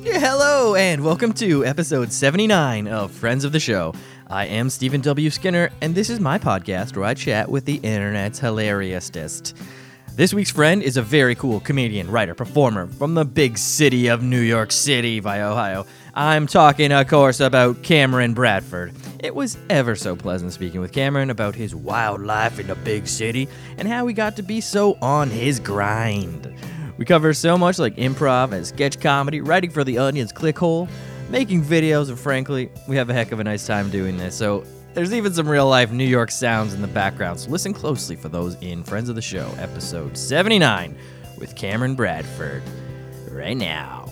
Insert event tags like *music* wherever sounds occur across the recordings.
Yeah, hello, and welcome to episode 79 of Friends of the Show. I am Stephen W. Skinner, and this is my podcast where I chat with the internet's hilariousest. This week's friend is a very cool comedian, writer, performer from the big city of New York City via Ohio. I'm talking, of course, about Cameron Bradford. It was ever so pleasant speaking with Cameron about his wild life in the big city and how he got to be so on his grind. We cover so much like improv and sketch comedy, writing for the Onion's clickhole, making videos, and frankly, we have a heck of a nice time doing this. So there's even some real life New York sounds in the background, so listen closely for those in Friends of the Show, episode 79 with Cameron Bradford. Right now.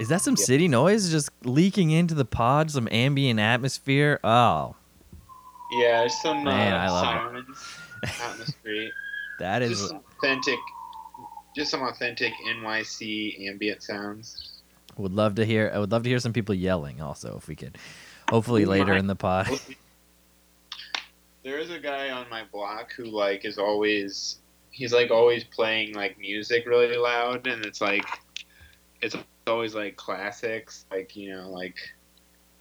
Is that some city noise just leaking into the pod, some ambient atmosphere? Oh, Yeah, there's some Man, uh, I love it. sirens out in the street. *laughs* that just authentic, just some authentic NYC ambient sounds. would love to hear I would love to hear some people yelling also if we could. Hopefully later in the pod. *laughs* There is a guy on my block who like is always, he's like always playing like music really loud, and it's like, it's always like classics, like you know like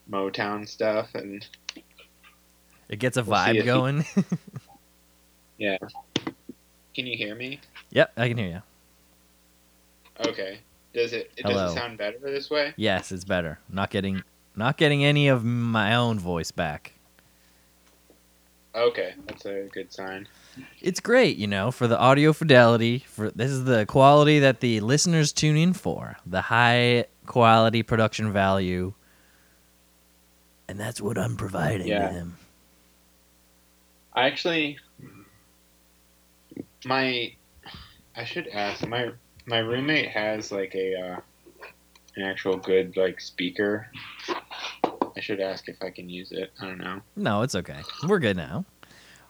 Motown stuff, and It gets a We'll vibe if he- going. *laughs* yeah. Can you hear me? yep, I can hear you. Okay. Does it? it Hello. does it sound better this way? Yes, it's better. Not getting not getting any of my own voice back. Okay, that's a good sign. It's great, you know, for the audio fidelity. For this is the quality that the listeners tune in for. The high quality production value. And that's what I'm providing Yeah. to them. I actually, my, I should ask my my roommate has like a uh, an actual good like speaker. I should ask if I can use it. I don't know. No, it's okay. We're good now.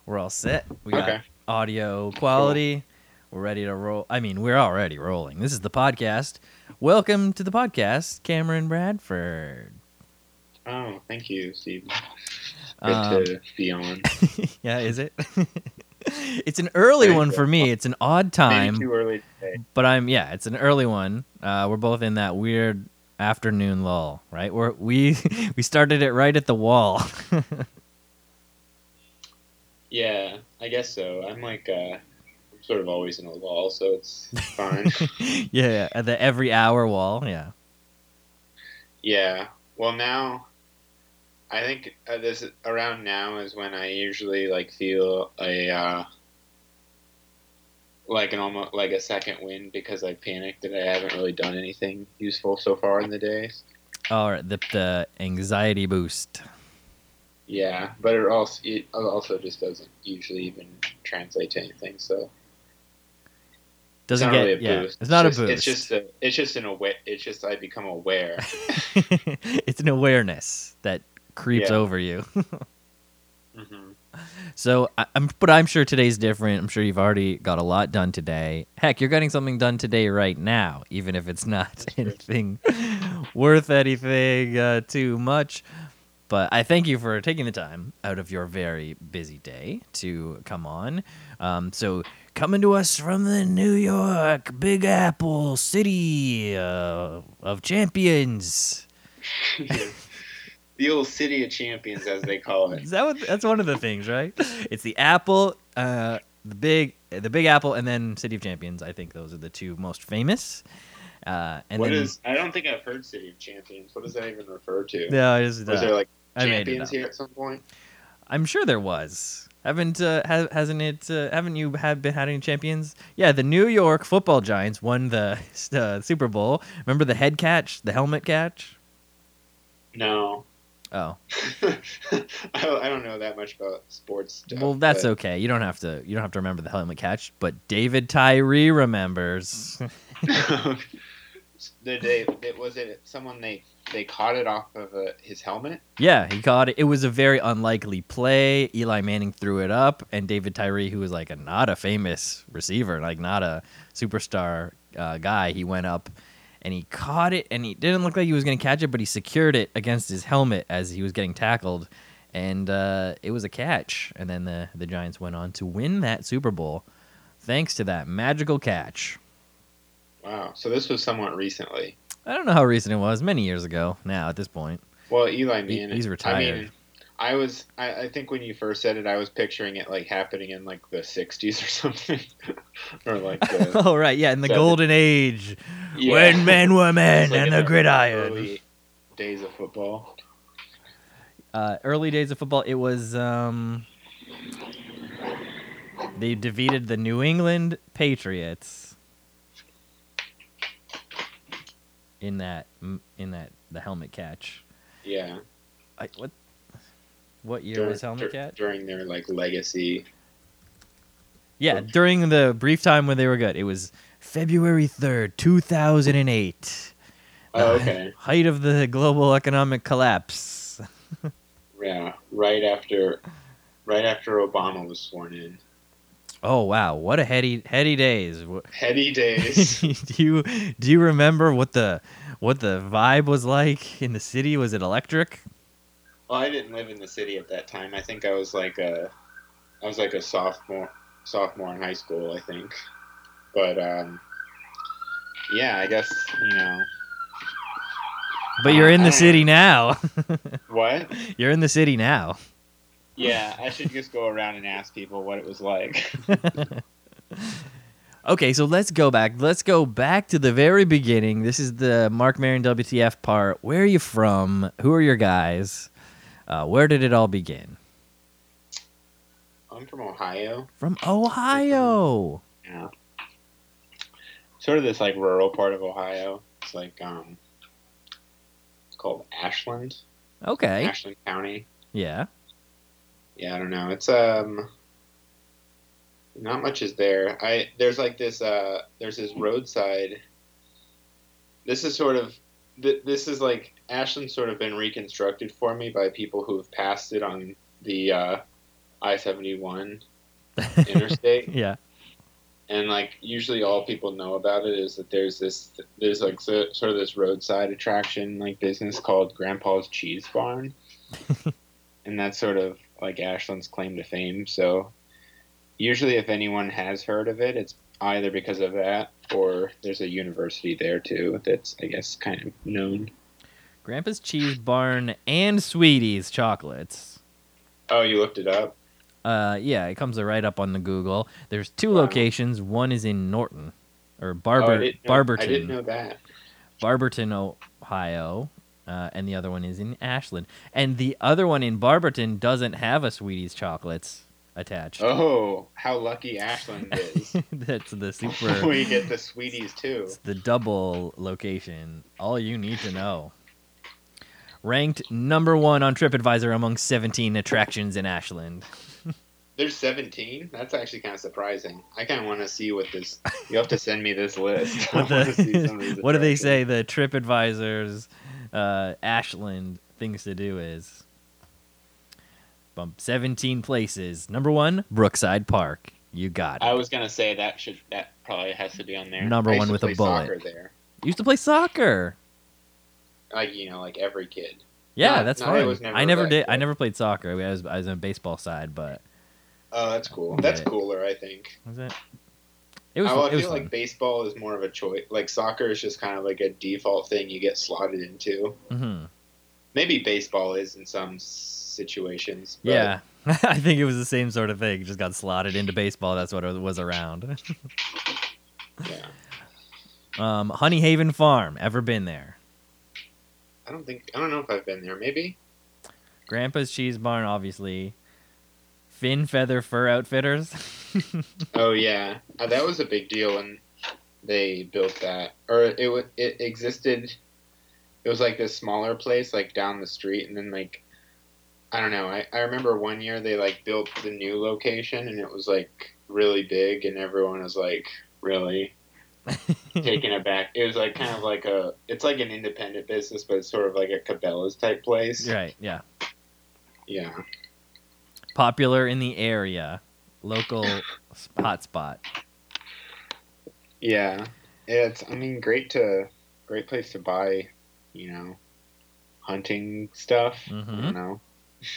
We're all set. We got Okay. audio quality. We're ready to roll. I mean, we're already rolling. This is the podcast. Welcome to the podcast, Cameron Bradford. Oh, thank you, Steve. Good Um, to be on. *laughs* yeah, is it? *laughs* it's an early one for me. It's an odd time, Maybe too early today. but I'm yeah, it's an early one. Uh, we're both in that weird afternoon lull, right? We're, we *laughs* we started it right at the wall. Yeah, I guess so. I'm like, uh, I'm sort of always in a lull, so it's fine. yeah, at the every hour wall. Yeah. Yeah. Well, now I think uh, this around now is when I usually like feel a uh, like an almost like a second wind because I panicked that I haven't really done anything useful so far in the day. All right, the the anxiety boost. Yeah, but it also it also just doesn't usually even translate to anything. So Doesn't it's not get really a yeah. boost. It's not just, a boost. It's just a, it's just an aware. It's just I become aware. *laughs* it's an awareness that creeps Yeah. over you. *laughs* hmm So, I, I'm, but I'm sure today's different. I'm sure you've already got a lot done today. Heck, you're getting something done today right now, even if it's not *laughs* anything worth anything uh, too much. But I thank you for taking the time out of your very busy day to come on. Um, so, coming to us from the New York Big Apple City uh, of Champions. *laughs* the old city of champions, as they call it. *laughs* Is that what? That's one of the things, right? It's the Apple, uh, the big, the Big Apple, and then City of Champions. I think those are the two most famous. Uh, and What then is? I don't think I've heard City of Champions. What does that even refer to? no, I just, Was uh, there like made it champions here at some point? I'm sure there was. Haven't uh, ha- hasn't it? Uh, haven't you had been had any champions? Yeah, the New York Football Giants won the *laughs* uh, Super Bowl. Remember the head catch, the helmet catch? No. Oh, *laughs* I, don't, know that much about sports stuff. well, that's but- okay. You don't have to. You don't have to remember the helmet catch, but David Tyree remembers. *laughs* the day it was it someone they they caught it off of uh his helmet. Yeah, he caught it. It was a very unlikely play. Eli Manning threw it up, and David Tyree, who was like a not a famous receiver, like not a superstar uh, guy, he went up and he caught it, and he didn't look like he was going to catch it, but he secured it against his helmet as he was getting tackled, and uh, it was a catch. And then the the Giants went on to win that Super Bowl thanks to that magical catch. Wow. So this was somewhat recently. I don't know how recent it was. Many years ago now. At this point, Well, Eli He- Manning. he's I retired. mean, I was. I, I think when you first said it, I was picturing it like happening in like the '60s or *laughs* something, or like the, *laughs* oh right, yeah, in the golden age Yeah. when men were *laughs* men like and the gridiron. early days of football. uh, early days of football, it was um, they defeated the New England Patriots in that in that the helmet catch. Yeah. I, what what year Dur- was helmet dur- during their like legacy. Yeah, during the brief time when they were good, it was February third, two thousand and eight. Oh, okay. Height of the global economic collapse. *laughs* Yeah. Right after, right after Obama was sworn in. Oh wow, what a heady heady days. Heady *laughs* days. do you do you remember what the what the vibe was like in the city? Was it electric? Well, I didn't live in the city at that time. I think I was like a, I was like a sophomore, sophomore in high school. I think, but um, yeah, I guess you know But you're in the city now. *laughs* what. you're in the city now. Yeah, I should just go around and ask people what it was like. *laughs* okay, so let's go back. Let's go back to the very beginning. This is the Mark Maron WTF part. Where are you from? Who are your guys? Uh, where did it all begin? I'm from Ohio. From Ohio. Yeah. Sort of this like rural part of Ohio. It's like um it's called Ashland. Okay. Ashland County. Yeah. Yeah, I don't know. It's um not much is there. I there's like this uh there's this roadside this is sort of th- this is like Ashland's sort of been reconstructed for me by people who have passed it on the uh I-71 *laughs* interstate. yeah. and like usually all people know about it is that there's this there's like so, sort of this roadside attraction like business called grandpa's cheese barn *laughs* and that's sort of like ashland's claim to fame so usually if anyone has heard of it it's either because of that or there's a university there too that's i guess kind of known Grandpa's Cheese Barn and Sweeties chocolates. oh you looked it up Uh, yeah, it comes right up on the Google. There's two Wow. locations. One is in Norton, or oh, I Barber Barberton, i didn't know that Barberton, Ohio, uh, and the other one is in Ashland. And the other one in Barberton doesn't have a Sweeties chocolates attached. oh how lucky ashland is *laughs* That's the super. *laughs* we get the sweeties too It's the double location. All you need to know. Ranked number one on TripAdvisor among 17 attractions in Ashland. There's 17. That's actually kind of surprising. I kind of want to see what this. You have to send me this list. *laughs* What, the, some of these *laughs* what do they say the TripAdvisor's uh, Ashland things to do is? Bump 17 places. Number one, Brookside Park. You got it. I was gonna say that should that probably has to be on there. Number one with a bullet. There, used to play soccer. Like you know, like every kid. Yeah, Not- that's not- I fine. never I never did. I never played soccer. I was, I was on baseball side, but Oh, that's cool. That's cooler, I think. was it? It was. I, fun- I was feel fun. like baseball is more of a choice. Like soccer is just kind of like a default thing you get slotted into. hmm Maybe baseball is in some situations. but- Yeah, *laughs* I think it was the same sort of thing. Just got slotted into baseball. That's what it was around. Yeah. *laughs* Um, Honey Haven Farm. Ever been there? I don't think. I don't know if I've been there. Maybe. Grandpa's Cheese Barn, obviously. Fin Feather Fur Outfitters. *laughs* Oh yeah, uh, that was a big deal when they built that, or it it existed. It was like this smaller place, like down the street, and then like I don't know. I, I remember one year they like built the new location, and it was like really big, and everyone was like really *laughs* taken aback. It was like kind of like a. It's like an independent business, but it's sort of like a Cabela's type place. right. Yeah. Yeah. Popular in the area. Local hotspot. Yeah, it's. I mean, great to great place to buy, you know, hunting stuff. Mhm. don't know. *laughs*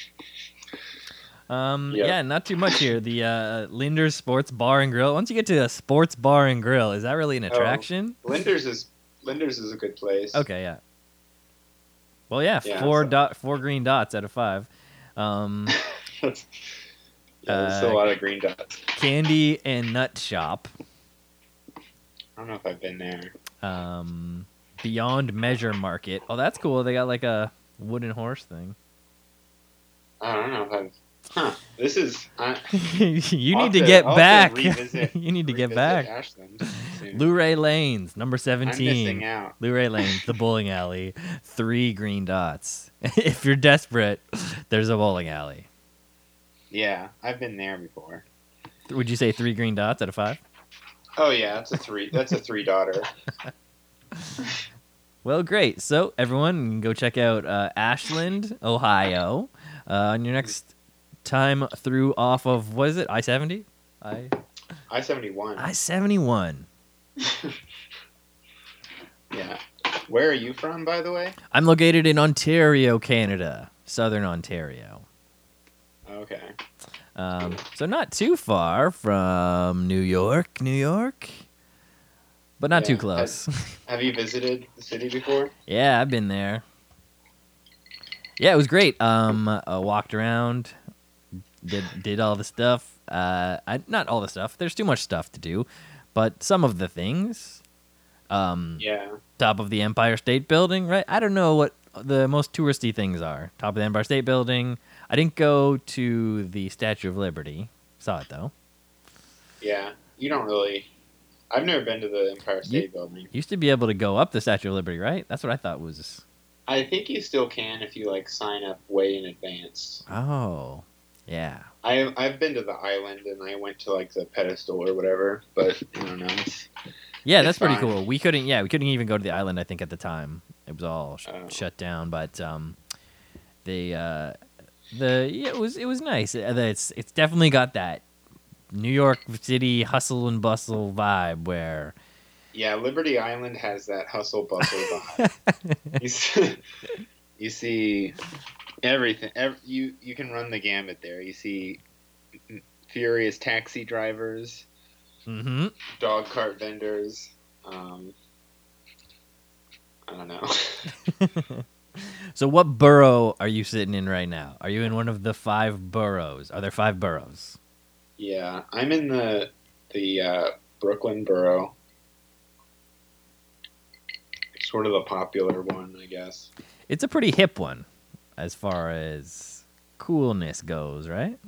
Um, Yep. yeah, not too much here. The uh, Linder's Sports Bar and Grill. Once you get to a sports bar and grill, is that really an Oh. attraction? Linders is Linders is a good place. Okay, yeah. Well, yeah, Yeah, four so- dot four green dots out of five. Um, *laughs* yeah, there's Uh, a lot of green dots. candy and nut shop. I don't know if I've been there. Um, Beyond Measure Market. Oh, that's cool. They got like a wooden horse thing. I don't know if I've. Huh. This is. I, *laughs* you need to have get back. *laughs* revisit- you need to get back. Ashland soon. Luray Lanes, number 17. I'm missing seventeen. out. Luray Lanes, the bowling alley. Three green dots. *laughs* if you're desperate, there's a bowling alley. Yeah, I've been there before. Would you say three green dots out of five? Oh yeah, that's a three. That's a three daughter. Well, great. So, everyone, go check out uh, Ashland, Ohio, uh, on your next time through off of what is it? I seventy. I I seventy one. I seventy one. *laughs* Yeah. Where are you from, by the way? I'm located in Ontario, Canada, Southern Ontario. Okay. Um, so not too far from New York, New York, but not too Yeah, close. *laughs* Have you visited the city before? yeah, I've been there. Yeah, it was great. Um, I walked around, did did all the stuff. Uh, I not all the stuff. There's too much stuff to do, but some of the things. Um, Yeah. top of the Empire State Building, right? I don't know what the most touristy things are. Top of the Empire State Building. I didn't go to the Statue of Liberty. Saw it though. Yeah. You don't really. I've never been to the Empire State Building. Used to be able to go up the Statue of Liberty, right? That's what I thought was. I think you still can if you like sign up way in advance. Oh, yeah. I I've been to the island and I went to like the pedestal or whatever, but I don't know. *laughs* It's, Yeah, that's pretty fine. cool. We couldn't. Yeah, we couldn't even go to the island. I think at the time it was all sh- Oh. shut down. But um, they uh, the yeah, it was it was nice. Uh, It's it's definitely got that New York City hustle and bustle vibe where yeah, Liberty Island has that hustle bustle *laughs* vibe. you, see, *laughs* you see everything. Ev you you can run the gamut there. You see furious taxi drivers, hmm dog cart vendors. Um, I don't know. *laughs* so what borough are you sitting in right now? Are you in one of the five boroughs? Are there five boroughs? yeah, I'm in the the uh, Brooklyn borough. Sort of the popular one, I guess. It's a pretty hip one as far as coolness goes, right?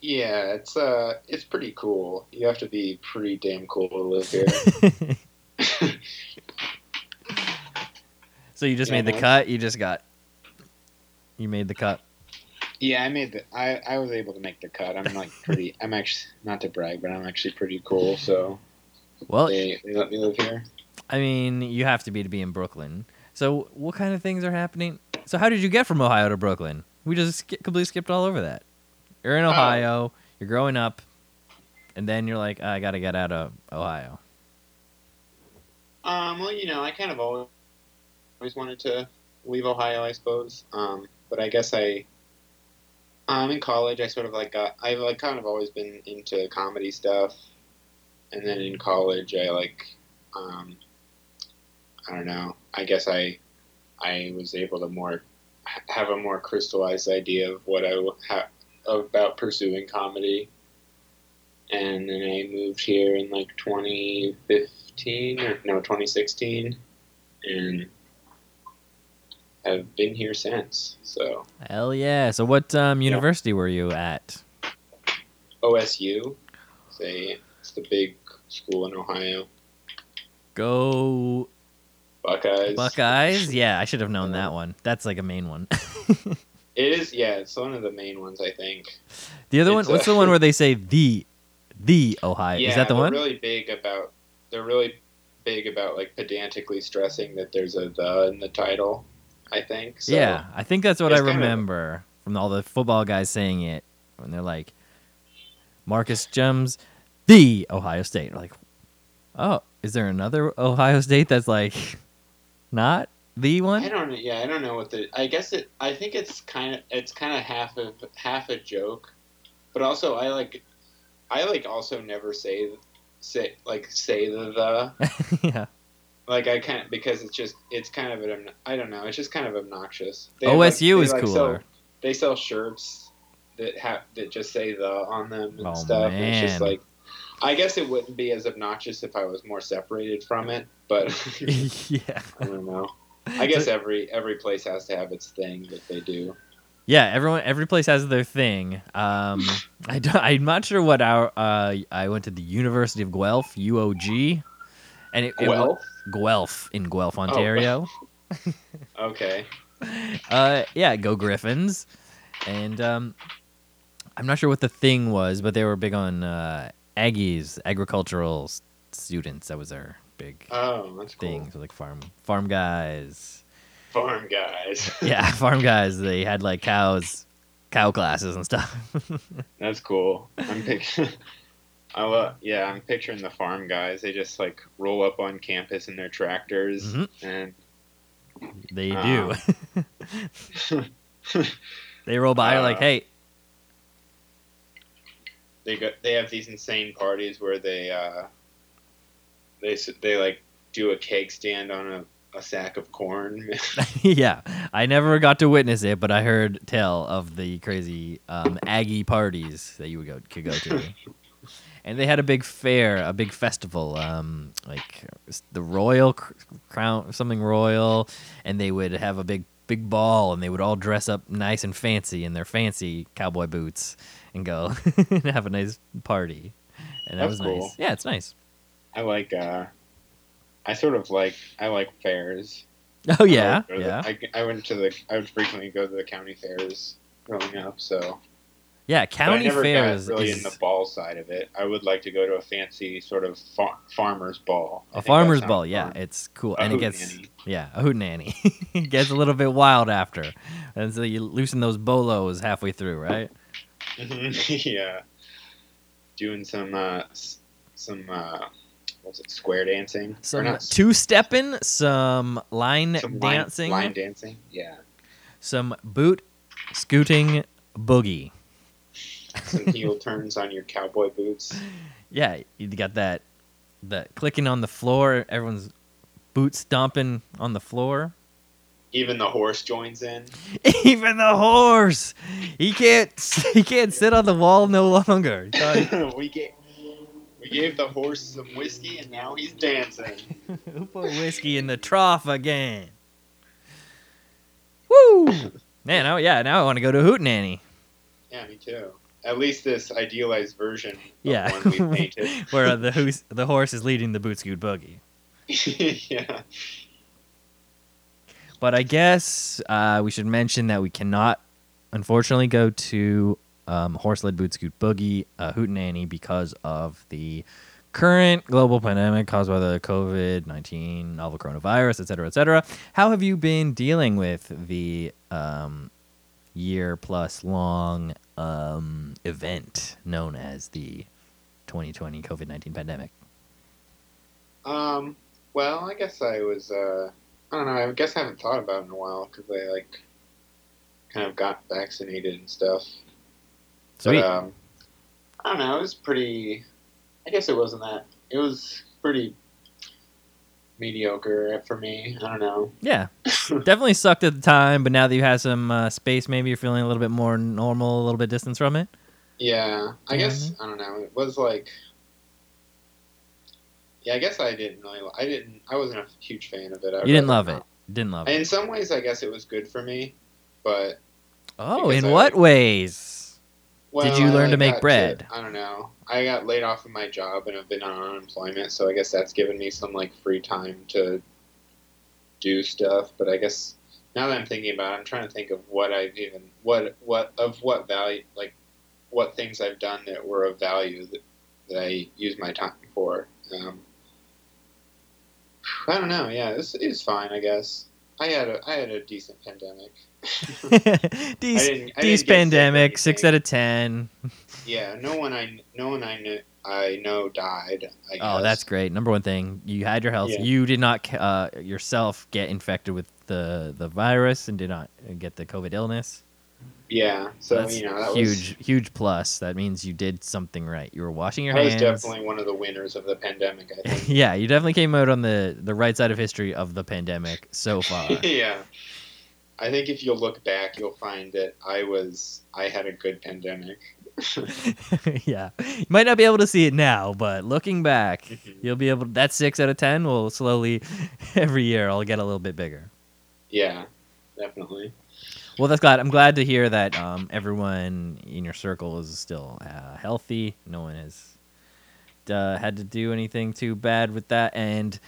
Yeah, it's uh, it's pretty cool. You have to be pretty damn cool to live here. *laughs* *laughs* so you just Yeah, made the no, cut. You just got. You made the cut. yeah, I made the. I I was able to make the cut. I'm like pretty. *laughs* I'm actually not to brag, but I'm actually pretty cool. So Well, they they let me live here. I mean, you have to be to be in Brooklyn. So what kind of things are happening? So how did you get from Ohio to Brooklyn? We just sk- completely skipped all over that. You're in Oh. Ohio. You're growing up, and then you're like, I gotta get out of Ohio. Um, well, you know, I kind of always always wanted to leave Ohio, I suppose. Um, but I guess I. Um, in college, I sort of like got. I've like kind of always been into comedy stuff, and then in college, I like. Um, I don't know. I guess I, I was able to more have a more crystallized idea of what I w- ha- about pursuing comedy. And then I moved here in like 2015 or no 2016, and have been here since. So Hell yeah! So what um, Yeah. university were you at? OSU, say it's the big school in Ohio. Go Buckeyes. Buckeyes! *laughs* Yeah, I should have known that one. That's like a main one. *laughs* It is, yeah. It's one of the main ones, I think. the other one, It's, what's uh, the one where *laughs* they say the, the Ohio? yeah, Is that the they're one? really big about. They're really big about like pedantically stressing that there's a the in the title. I think. So, yeah, I think that's what I kind of- remember from all the football guys saying it when they're like, Marcus Gems, the Ohio State. Like, oh, is there another Ohio State that's like not the one. I don't know. Yeah, I don't know what the. I guess it. I think it's kind of. It's kind of half of half a joke. but also I like I like also never say say like say the the *laughs* yeah. like I can't because it's just it's kind of an I don't know it's just kind of obnoxious. They have, like- OSU is like, cooler. sell- they sell shirts that have that just say the on them and Oh, stuff. And it's just man. like I guess it wouldn't be as obnoxious if I was more separated from it, but yeah. *laughs* I don't know. I guess every every place has to have its thing that they do. Yeah, everyone, every place has their thing. Um, *laughs* I don't, I'm not sure what our. Uh, I went to the University of Guelph, UOG, and it, it Guelph in Guelph, Ontario. *laughs* okay. uh, yeah, go Griffins, and um, I'm not sure what the thing was, but they were big on uh, Aggies, agricultural students. That was their big Oh, that's cool. thing. So like farm farm guys. Farm guys. *laughs* Yeah, *laughs* farm guys. They had like cows, cow classes and stuff. *laughs* That's cool. I'm picturing. I love, yeah, I'm picturing the farm guys. They just like roll up on campus in their tractors, Mhm. and They Um, do. they roll by like, Uh, hey, they go. They have these insane parties where they uh, they they like do a cake stand on a, a sack of corn. *laughs* *laughs* yeah. I never got to witness it, but I heard tell of the crazy um, Aggie parties that you would go could go to. *laughs* and they had a big fair, a big festival, um, like the Royal Cr- Crown, something Royal, and they would have a big big ball, and they would all dress up nice and fancy in their fancy cowboy boots and go *laughs* and have a nice party. And that That's was cool. nice. Yeah, it's nice. I like. uh I sort of like. I like fairs. *laughs* Oh yeah, I to the- yeah, I, I went to the. I would frequently go to the county fairs growing up. So yeah. But I County never fairs got really is in the ball side of it. I would like to go to a fancy sort of far- farmer's ball. I a farmer's ball. Yeah, it's cool, A and it gets yeah a hootenanny. *laughs* it gets a little bit wild after, and so you loosen those bolos halfway through, right? *laughs* yeah, doing some uh, some uh, what's it? Square dancing. Some two stepping, some line some line- dancing, Line, dancing. Yeah. some boot scooting boogie. Some heel turns on your cowboy boots. *laughs* Yeah, you got that that clicking on the floor. Everyone's boot stomping on the floor. Even the horse joins in. *laughs* Even the horse, he can't he can't sit on the wall no longer. *laughs* We gave we gave the horse some whiskey and now he's dancing. Who put whiskey in the trough again? Woo! Man, oh yeah, now I want to go to Hootenanny. Yeah, me too. At least this idealized version Yeah, *laughs* painted. where the who's, the horse is leading the boot scoot boogie. *laughs* yeah. But I guess uh, we should mention that we cannot, unfortunately, go to um, horse led boot scoot boogie uh, Hootenanny because of the current global pandemic caused by the COVID 19 novel coronavirus, et cetera, et cetera. How have you been dealing with the um, year plus long um, event known as the 2020 COVID 19 pandemic? Um. Well, I guess I was. Uh, I don't know. I guess I haven't thought about it in a while because I like kind of got vaccinated and stuff. Sweet. But, um, I don't know. It was pretty. I guess it wasn't that. It was pretty mediocre for me. I don't know. Yeah, definitely sucked at the time, but now that you have some uh, space, maybe you're feeling a little bit more normal, a little bit distance from it. Yeah, I guess I don't know. It was like, yeah, I guess I didn't really. I didn't. I wasn't a huge fan of it. I You didn't love it. not. Didn't love it. In some ways, I guess it was good for me, but Oh, in I- what ways? Well, you I, learn to make bread? I don't know. I got laid off of my job and I've been on unemployment, so I guess that's given me some like free time to do stuff. But I guess now that I'm thinking about it, I'm trying to think of what I've even what what of what value like what things I've done that were of value that, that I use my time for. Um, I don't know. Yeah, it's it's fine. I guess I had a I had a decent pandemic. *laughs* I These didn't, I these didn't get sick or pandemic, six out of ten. Yeah, no one I no one I knew I know died. I guess. Oh, that's great. Number one thing, you had your health. Yeah. You did not uh, yourself get infected with the the virus and did not get the COVID illness. Yeah, so That's you know that huge, was huge plus. That means you did something right. You were washing your was hands. definitely one of the winners of the pandemic. I *laughs* think. yeah, you definitely came out on the the right side of history of the pandemic so far. *laughs* yeah, I think if you look back, you'll find that I was I had a good pandemic. *laughs* yeah, you might not be able to see it now, but looking back, Mhm. you'll be able. To, That six out of ten will slowly, *laughs* every year, I'll get a little bit bigger. Yeah, definitely. Well, that's glad. I'm glad to hear that um, everyone in your circle is still uh, healthy. No one has uh, had to do anything too bad with that, and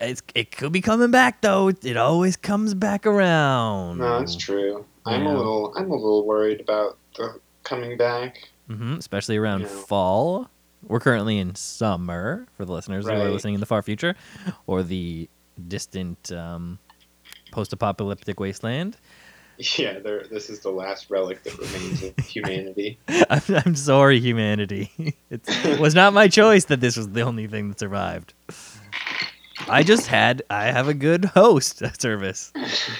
it's it could be coming back though. It always comes back around. No, that's true. I'm Yeah. a little I'm a little worried about the coming back. Mm-hmm, especially around Yeah. fall. We're currently in summer for the listeners who are listening in the far future, or the distant um, post-apocalyptic wasteland. *laughs* Yeah. This is the last relic that remains of *laughs* humanity. I'm, I'm sorry, humanity. *laughs* It's, it was not my choice that this was the only thing that survived. I just had I have a good host *laughs* service.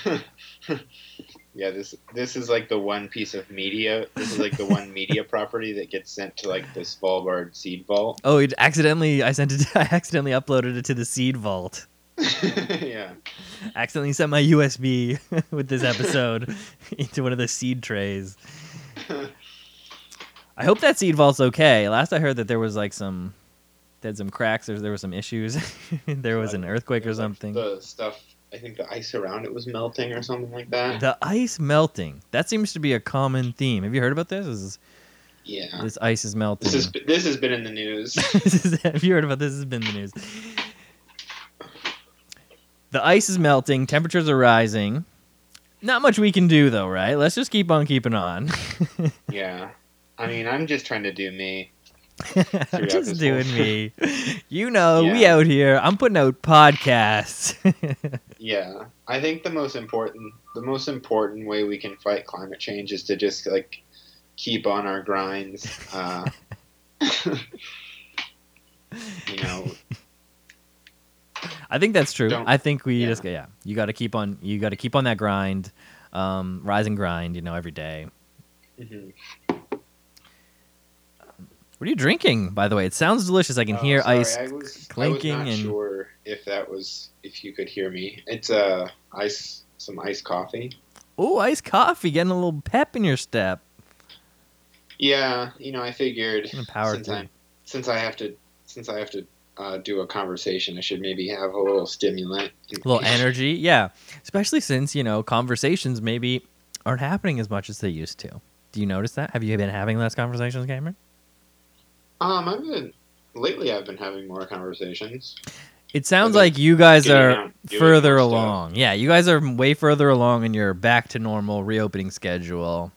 *laughs* yeah, this this is like the one piece of media. This is like the one media *laughs* property that gets sent to like the Svalbard seed vault. Oh, it accidentally I sent it. I accidentally uploaded it to the seed vault. yeah. Accidentally sent my USB with this episode into one of the seed trays. I hope that seed vault's okay. Last I heard that there was like some, they had some cracks. There, there were some issues. *laughs* there was an earthquake or something. The stuff. I think the ice around it was melting or something like that. The ice melting. That seems to be a common theme. Have you heard about this? This, is, yeah. this ice is melting. This is this has been in the news. *laughs* Is- have you heard about this? This has been in the news. The ice is melting. Temperatures are rising. Not much we can do though, right? Let's just keep on keeping on. *laughs* yeah. I mean, I'm just trying to do me. I'm just doing me. You know, we out here. I'm putting out podcasts. *laughs* Yeah, I think the most important the most important way we can fight climate change is to just like keep on our grinds. Uh, *laughs* you know, I think that's true. Don't- I think we yeah. just yeah. You got to keep on. You got to keep on that grind, um, rise and grind. You know, every day. mhm. What are you drinking, by the way? It sounds delicious. I can Oh, hear sorry, ice. I was, clinking I was not and- sure if that was if you could hear me. It's uh ice some iced coffee. Oh, iced coffee, getting a little pep in your step. Yeah, you know, I figured power since. I since I have to since I have to uh, do a conversation, I should maybe have a little stimulant. A little energy, yeah. Especially since you know conversations maybe aren't happening as much as they used to. Do you notice that? Have you been having less conversations, Cameron? Um, I've been lately. I've been having more conversations. It sounds like you guys are further more stuff. along. Yeah, you guys are way further along in your back to normal reopening schedule.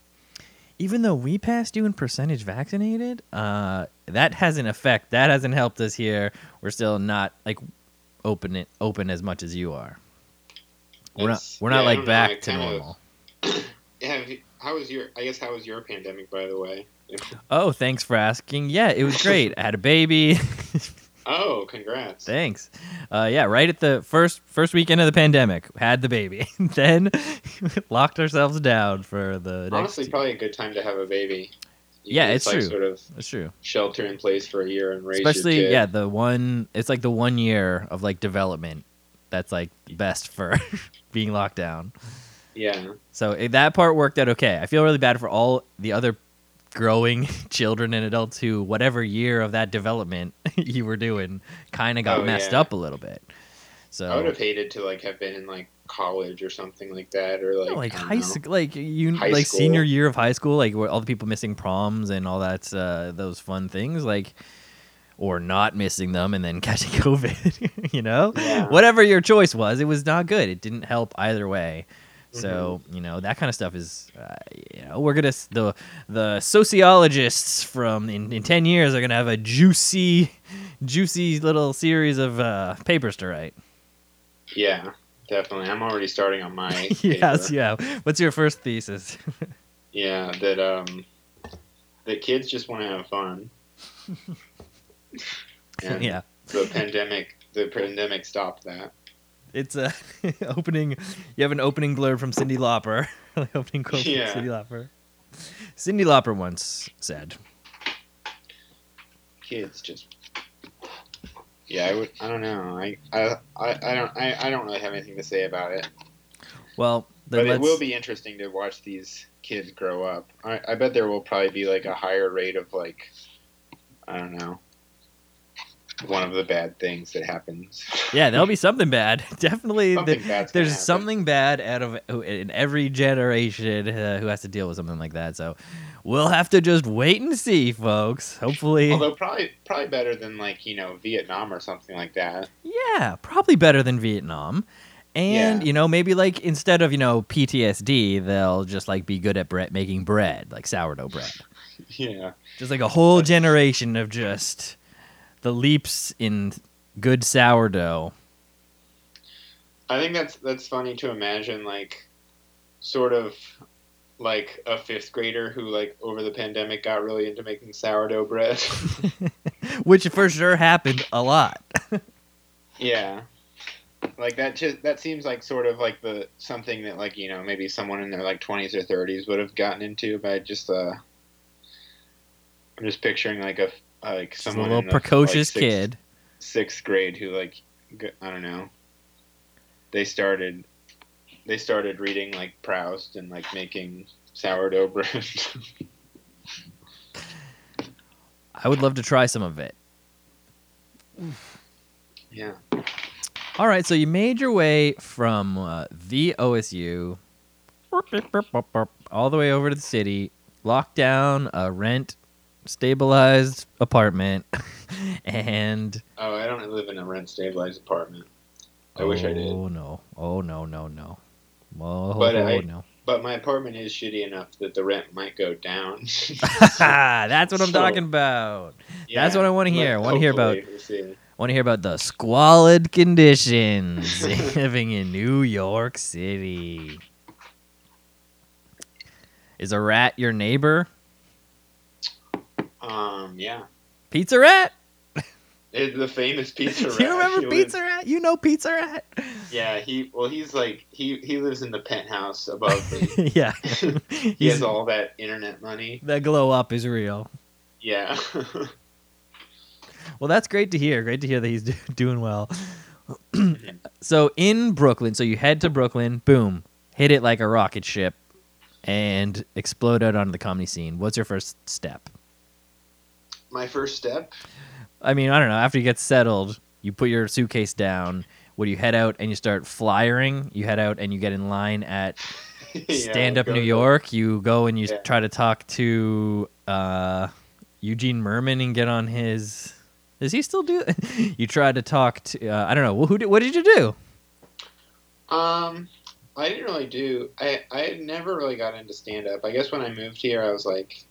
Even though we passed you in percentage vaccinated, uh, that hasn't affect. That hasn't helped us here. We're still not like open it open as much as you are. We're not. We're not yeah, like don't know, back to of- normal. *coughs* Have you- how was your? I guess how was your pandemic, by the way? Oh, thanks for asking. Yeah, it was *laughs* great. I had a baby. *laughs* oh, congrats! Thanks. Uh, yeah, right at the first first weekend of the pandemic, had the baby. *laughs* then locked ourselves down for the next. Honestly, probably a good time to have a baby. You Yeah, it's like, true. Sort of That's true. shelter in place for a year and raise Especially yeah, the one it's like the one year of like development that's like best for being locked down. yeah. So eh, that part worked out okay. I feel really bad for all the other growing *laughs* children and adults who whatever year of that development *laughs* you were doing kind of got Oh, messed yeah. up a little bit. So I would have hated to like have been in like college or something like that, or like No, like high school, like you, High like school. senior year of high school, like where all the people missing proms and all that, uh, those fun things, like, or not missing them and then *laughs* catching COVID. you know, Yeah. whatever your choice was, it was not good. It didn't help either way. So Mm-hmm. you know that kind of stuff is, uh, you know, we're gonna the the sociologists from in, in ten years are gonna have a juicy, juicy little series of uh, papers to write. Yeah, definitely. I'm already starting on my. *laughs* yes, yeah. What's your first thesis? *laughs* Yeah, that um, that kids just want to have fun. *laughs* yeah. The pandemic, the pandemic stopped that. It's a *laughs* opening. You have an opening blurb from Cyndi Lauper. *laughs* like opening quote Yeah. from Cyndi Lauper. Cyndi Lauper once said, Kids just. Yeah, I would. I don't know. I I, I, I don't. I, I don't really have anything to say about it. "Well, But it let's." will be interesting to watch these kids grow up. I, I bet there will probably be like a higher rate of like, I don't know, one of the bad things that happens. yeah, there'll be something bad. *laughs* Definitely, Something there- there's something bad out of in every generation uh, who has to deal with something like that. So we'll have to just wait and see, folks. Hopefully, Although probably probably better than like you know Vietnam or something like that. yeah, probably better than Vietnam. And Yeah. you know, maybe like instead of you know PTSD, they'll just like be good at bread making bread, like sourdough bread. *laughs* Yeah. Just like a whole generation of just the leaps in good sourdough. I think that's that's funny to imagine like sort of like a fifth grader who like over the pandemic got really into making sourdough bread. *laughs* *laughs* Which for sure happened a lot. yeah. Like that just that seems like sort of like the something that like, you know, maybe someone in their like 20s or 30s would have gotten into by just uh I'm just picturing like a like Just a little like, precocious sixth- kid. sixth grade who like I don't know. They started they started reading like Proust and like making sourdough bread. *laughs* I would love to try some of it. yeah. All right, so you made your way from uh, the OSU all the way over to the city, locked down a rent stabilized apartment, *laughs* and Oh, I don't live in a rent stabilized apartment. I wish I did. Oh no! Oh no! No no! Oh But I- no! But my apartment is shitty enough that the rent might go down. *laughs* *laughs* That's what I'm So- talking about. That's what I wanna hear. I wanna hear about- we'll want to hear about the squalid conditions living in New York City. Is a rat your neighbor? Um, yeah. Pizza Rat? It's the famous pizza *laughs* Do rat. you remember He lives- Pizza Rat? You know Pizza Rat? Yeah, he well he's like he he lives in the penthouse above me. *laughs* yeah. *laughs* he He's- has all that internet money. that glow up is real. Yeah. Well, that's great to hear. Great to hear that he's do- doing well. *clears throat* so in Brooklyn, so you head to Brooklyn, boom, hit it like a rocket ship, and explode out onto the comedy scene. What's your first step? My first step. I mean, I don't know. After you get settled, you put your suitcase down. Would you head out and you start flyering? You head out and you get in line at *laughs* Yeah, Stand Up New York. You go and you Yeah. try to talk to uh, Eugene Mirman and get on his. Does he still do? *laughs* you try to talk to. Uh, I don't know. Well, who did, what did you do? Um, I didn't really do. I I never really got into stand up. I guess when I moved here, I was like,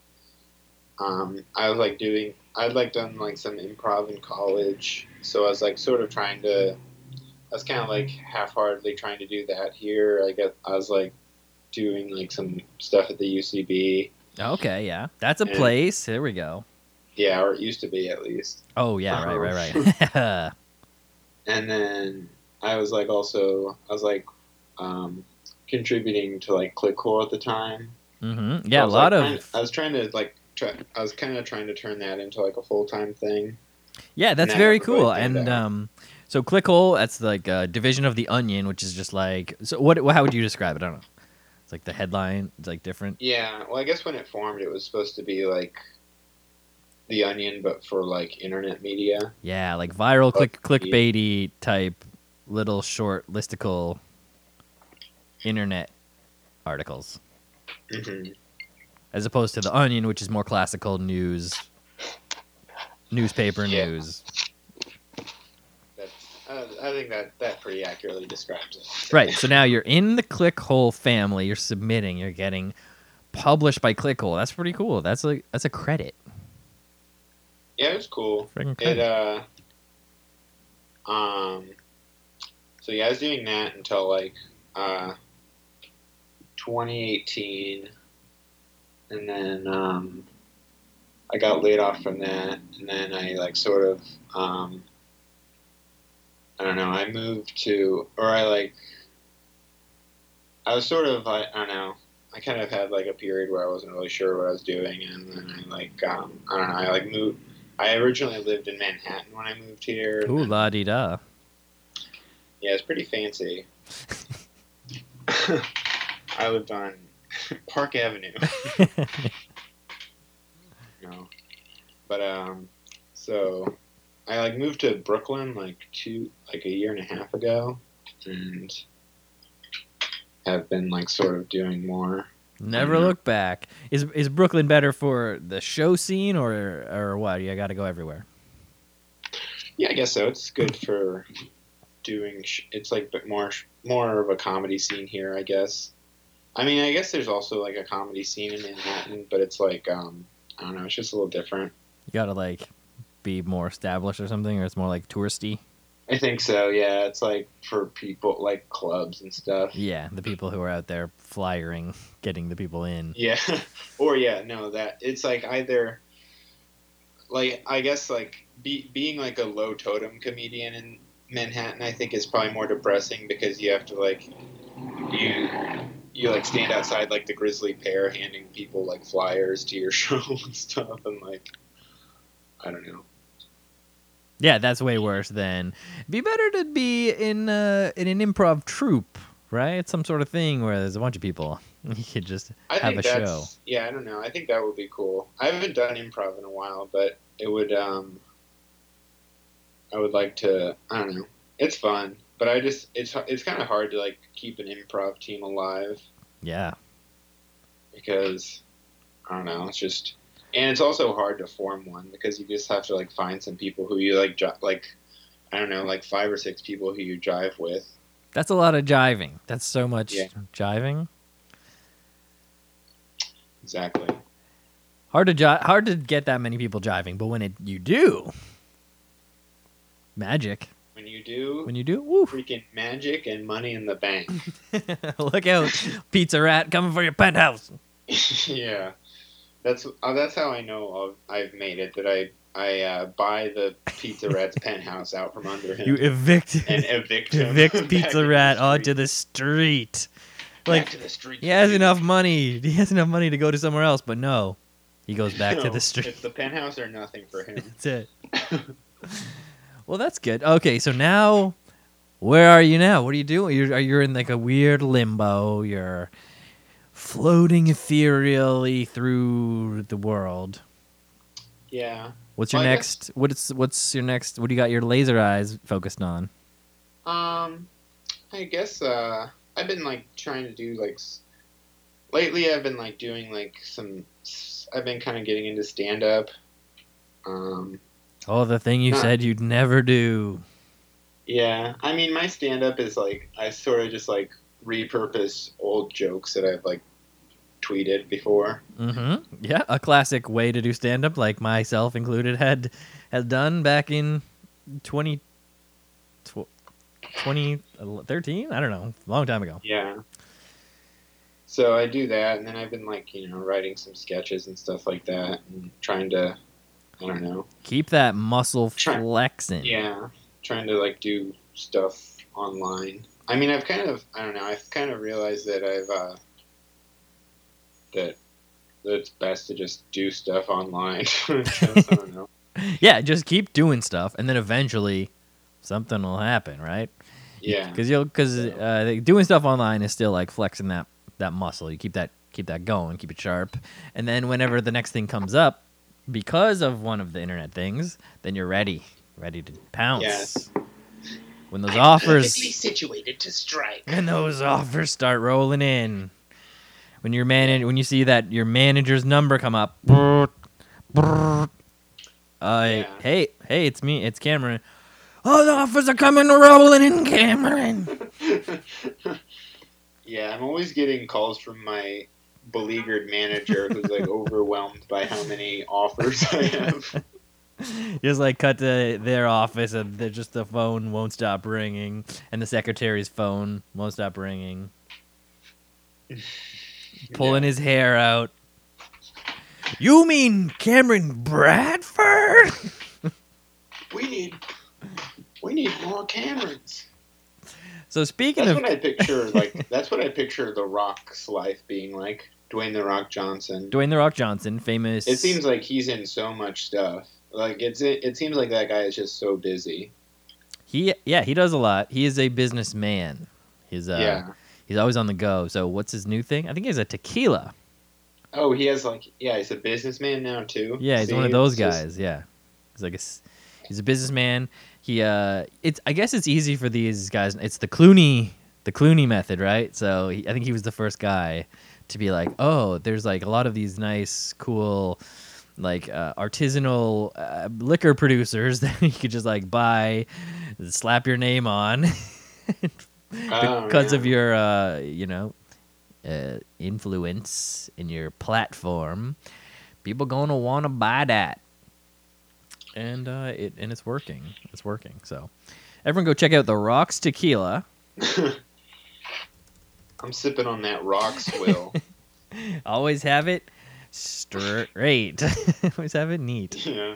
um, I was like doing. I'd like done like some improv in college, so I was like sort of trying to. I was kind of like half-heartedly trying to do that here. I guess I was like doing like some stuff at the UCB. Okay, yeah, that's a And- place. Here we go. Yeah, or it used to be at least. Oh yeah, right, Uh-huh. right, right. *laughs* and then I was like also I was like um, contributing to like ClickHole at the time. hmm Yeah, a lot like, of. I was trying to like try. I was kind of trying to turn that into like a full time thing. Yeah, that's that very cool. And um, so Clickhole, that's like a division of the Onion, which is just like. So what? How would you describe it? I don't know. It's like the headline. It's like different. Yeah. Well, I guess when it formed, it was supposed to be like the Onion, but for like internet media. Yeah, like viral, click, clickbaity type, little short listicle internet articles, hmm as opposed to the Onion, which is more classical news, newspaper Yeah. news. Uh, I think that that pretty accurately describes it. Right. So now you're in the Clickhole family. You're submitting. You're getting published by Clickhole. That's pretty cool. That's like that's a credit. Yeah, it was cool. Freaking It uh um so yeah, I was doing that until like uh 2018 and then um I got laid off from that and then I like sort of um I don't know, I moved to or I like I was sort of I, I don't know. I kind of had like a period where I wasn't really sure what I was doing, and then I like um, I don't know. I like moved. I originally lived in Manhattan when I moved here. Ooh la di da. Yeah, it's pretty fancy. *laughs* *laughs* I lived on *laughs* Park Avenue. *laughs* *laughs* No. But um so I like moved to Brooklyn like two like a year and a half ago and have been like sort of doing more. Never Mhm. look back. Is is Brooklyn better for the show scene or or what? You got to go everywhere. Yeah, I guess so. It's good for doing sh- it's like but more more of a comedy scene here, I guess. I mean, I guess there's also like a comedy scene in Manhattan, but it's like um I don't know, it's just a little different. You got to like be more established or something, or it's more like touristy. I think so. Yeah, it's like for people like clubs and stuff. Yeah, the people who are out there flyering, getting the people in. Yeah, *laughs* or yeah, no, that it's like either like I guess like be, being like a low totem comedian in Manhattan, I think is probably more depressing because you have to like you you like stand outside like the Grisly Pear, handing people like flyers to your *laughs* show and stuff, and like I don't know. Yeah, that's way worse than. Be better to be in uh, in an improv troupe, right? Some sort of thing where there's a bunch of people. *laughs* You could just I have think a show. yeah, I don't know. I think that would be cool. I haven't done improv in a while, but it would um I would like to I don't know. It's fun, but I just it's it's kind of hard to like keep an improv team alive Yeah, because I don't know, it's just and it's also hard to form one because you just have to like find some people who you like ji- like I don't know, like five or six people who you jive with. that's a lot of jiving. That's so much Yeah. jiving. Exactly. Hard to ji- hard to get that many people jiving, but when it you do, magic. When you do When you do, woo! freaking magic and money in the bank. *laughs* Look out, Pizza Rat coming for your penthouse. *laughs* yeah, that's uh, that's how I know I've, I've made it. That I I uh, buy the Pizza *laughs* Rat's penthouse out from under him You evict and evict him. evict back Pizza Rat onto the street. Back Like to the street. he has enough money. He has enough money to go to somewhere else, but no, he goes back to the street. It's the penthouse or nothing for him. That's it. Well, that's good. Okay, so now, where are you now? What are you doing? You're are you in like a weird limbo. You're floating ethereally through the world. yeah. What's your Well, next? What's what's your next? What do you got your laser eyes focused on? Um, I guess uh, I've been like trying to do like lately. I've been like doing like some. I've been kind of getting into stand up. Um, Oh, the thing you Huh. said you'd never do. Yeah, I mean, my stand up is like I sort of just like repurpose old jokes that I've like tweeted before. Mm-hmm. Yeah, a classic way to do stand up, like myself included, had had done back in 20, 2013? I don't know, long time ago. Yeah. So I do that, and then I've been like you know writing some sketches and stuff like that, and trying to, I don't know, Keep that muscle Try- flexing. yeah, trying to like do stuff online. I mean, I've kind of, I don't know, I've kind of realized that I've uh, that that it's best to just do stuff online. I *laughs* I don't know. *laughs* Yeah, just keep doing stuff, and then eventually something will happen, right? Yeah. Because you'll because uh, doing stuff online is still like flexing that that muscle. You keep that keep that going, keep it sharp, and then whenever the next thing comes up, because of one of the internet things, then you're ready, ready to pounce. Yes. When those offers, situated to strike. when those offers start rolling in, when your man when you see that your manager's number come up, brrrt, brrrt, uh, Yeah. hey hey, it's me, it's Cameron. Oh, the offers are coming rolling in, Cameron. *laughs* yeah, I'm always getting calls from my beleaguered manager who's like overwhelmed by how many offers I have. *laughs* just like cut to their office and they're just the phone won't stop ringing and the secretary's phone won't stop ringing *laughs* pulling his hair out you mean cameron bradford *laughs* We need we need more Camerons. So speaking That's of what I picture. Like that's what I picture The Rock's life being like. Dwayne The Rock Johnson. Dwayne the Rock Johnson, famous. It seems like he's in so much stuff. Like it's it, it seems like that guy is just so busy. he yeah he does a lot. He is a businessman. He's uh yeah. he's always on the go. So what's his new thing? I think he has a tequila. Oh, he has like yeah, he's a businessman now too. Yeah, he's See, one of those it's just- guys. Yeah, he's like a he's a businessman. He uh, it's I guess it's easy for these guys. It's the Clooney the Clooney method, right? So he, I think he was the first guy to be like, oh, there's like a lot of these nice, cool, like uh, artisanal uh, liquor producers *laughs* that you could just like buy, slap your name on. *laughs* Oh, because yeah. of your uh, you know uh, influence in your platform people going to want to buy that and uh, it and it's working it's working so everyone go check out the rocks tequila *laughs* I'm sipping on that rock swill. *laughs* always have it straight *laughs* always have it neat yeah.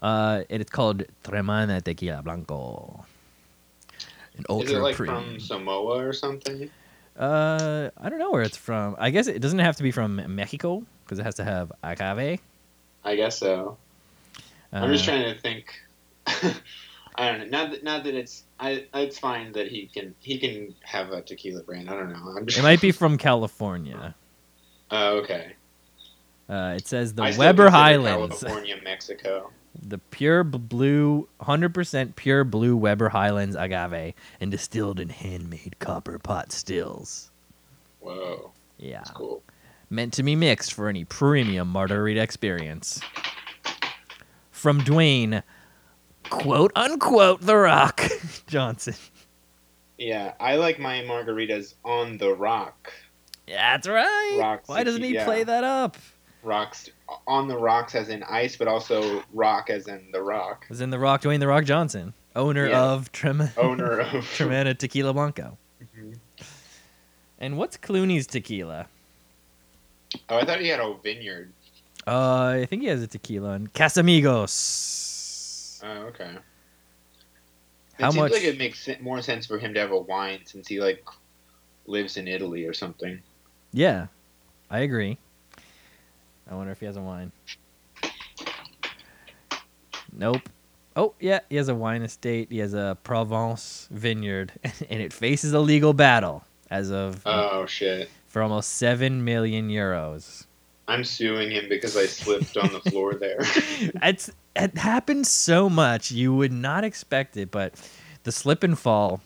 uh, and it's called Teremana tequila blanco an ultra Is it like premium. from Samoa or something? Uh, I don't know where it's from. I guess it doesn't have to be from Mexico because it has to have agave. I guess so. Uh, I'm just trying to think. *laughs* I don't know. Not that, not that it's I. It's fine that he can he can have a tequila brand. I don't know. I'm just. It might be from California. Oh, okay. Uh, it says the Weber Highlands, California, Mexico. *laughs* the pure blue, hundred percent pure blue Weber Highlands agave, and distilled in handmade copper pot stills. Whoa, Yeah, that's cool. meant to be mixed for any premium margarita experience. From Dwayne, quote unquote, The Rock *laughs* Johnson. Yeah, I like my margaritas on the rock. That's right. Rocks Why doesn't he yeah. play that up? Rocks on the rocks as in ice, but also rock as in the rock. Was in The Rock, Dwayne The Rock Johnson, owner Yeah. of Trem- Owner of. *laughs* Teremana Tequila Blanco. Mhm. And what's Clooney's tequila? Oh, I thought he had a vineyard. Uh, I think he has a tequila in Casamigos. Oh, okay. How it seems much- like it makes more sense for him to have a wine since he like lives in Italy or something. Yeah, I agree. I wonder if he has a wine. Nope. Oh, yeah, he has a wine estate. He has a Provence vineyard, *laughs* and it faces a legal battle as of Oh shit! for almost seven million euros. I'm suing him because I slipped on the floor there. *laughs* it's it happens so much you would not expect it, but the slip and fall.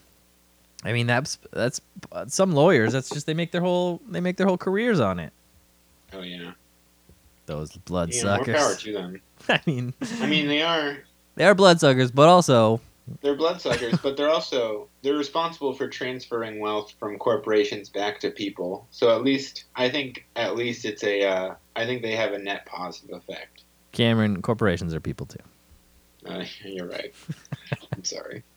I mean, that's that's some lawyers. That's just they make their whole they make their whole careers on it. oh yeah. Those bloodsuckers. Know, more power to them. *laughs* I mean, I mean, they are they are bloodsuckers, but also they're bloodsuckers, but they're also they're responsible for transferring wealth from corporations back to people. So at least I think at least it's a uh, I think they have a net positive effect. Cameron corporations are people too. Uh, *laughs* you're right. I'm sorry. *laughs*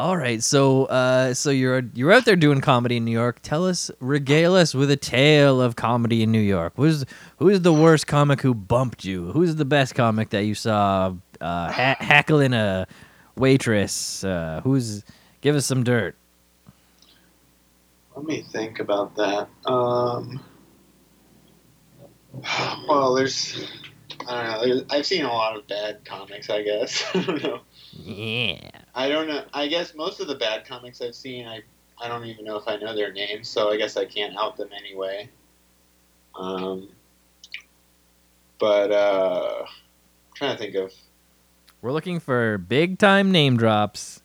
All right, so uh, so you're you're out there doing comedy in New York. Tell us, regale us with a tale of comedy in New York. Who's who's the worst comic who bumped you? Who's the best comic that you saw uh, ha- hackling a waitress? Uh, who's give us some dirt? Let me think about that. Um, well, there's I don't know. There's, I've seen a lot of bad comics. I guess *laughs* I don't know. Yeah, I don't know. I guess most of the bad comics I've seen, I I don't even know if I know their names, so I guess I can't out them anyway. Um, but uh, I'm trying to think of we're looking for big time name drops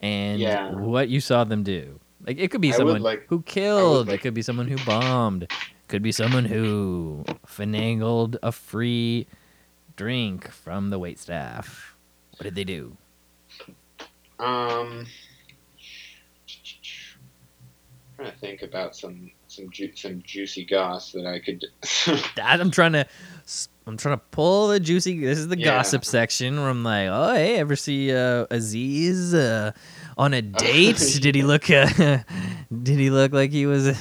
and Yeah. what you saw them do. Like it could be someone like- who killed. like- it could be someone who bombed. Could be someone who finagled a free drink from the wait staff. What did they do? um. Trying to think about some some ju- some juicy goss that I could. *laughs* That I'm trying to, I'm trying to pull the juicy. This is the Yeah. gossip section where I'm like, oh hey, ever see uh, Aziz uh, on a *laughs* date? did he look? Uh, *laughs* did he look like he was?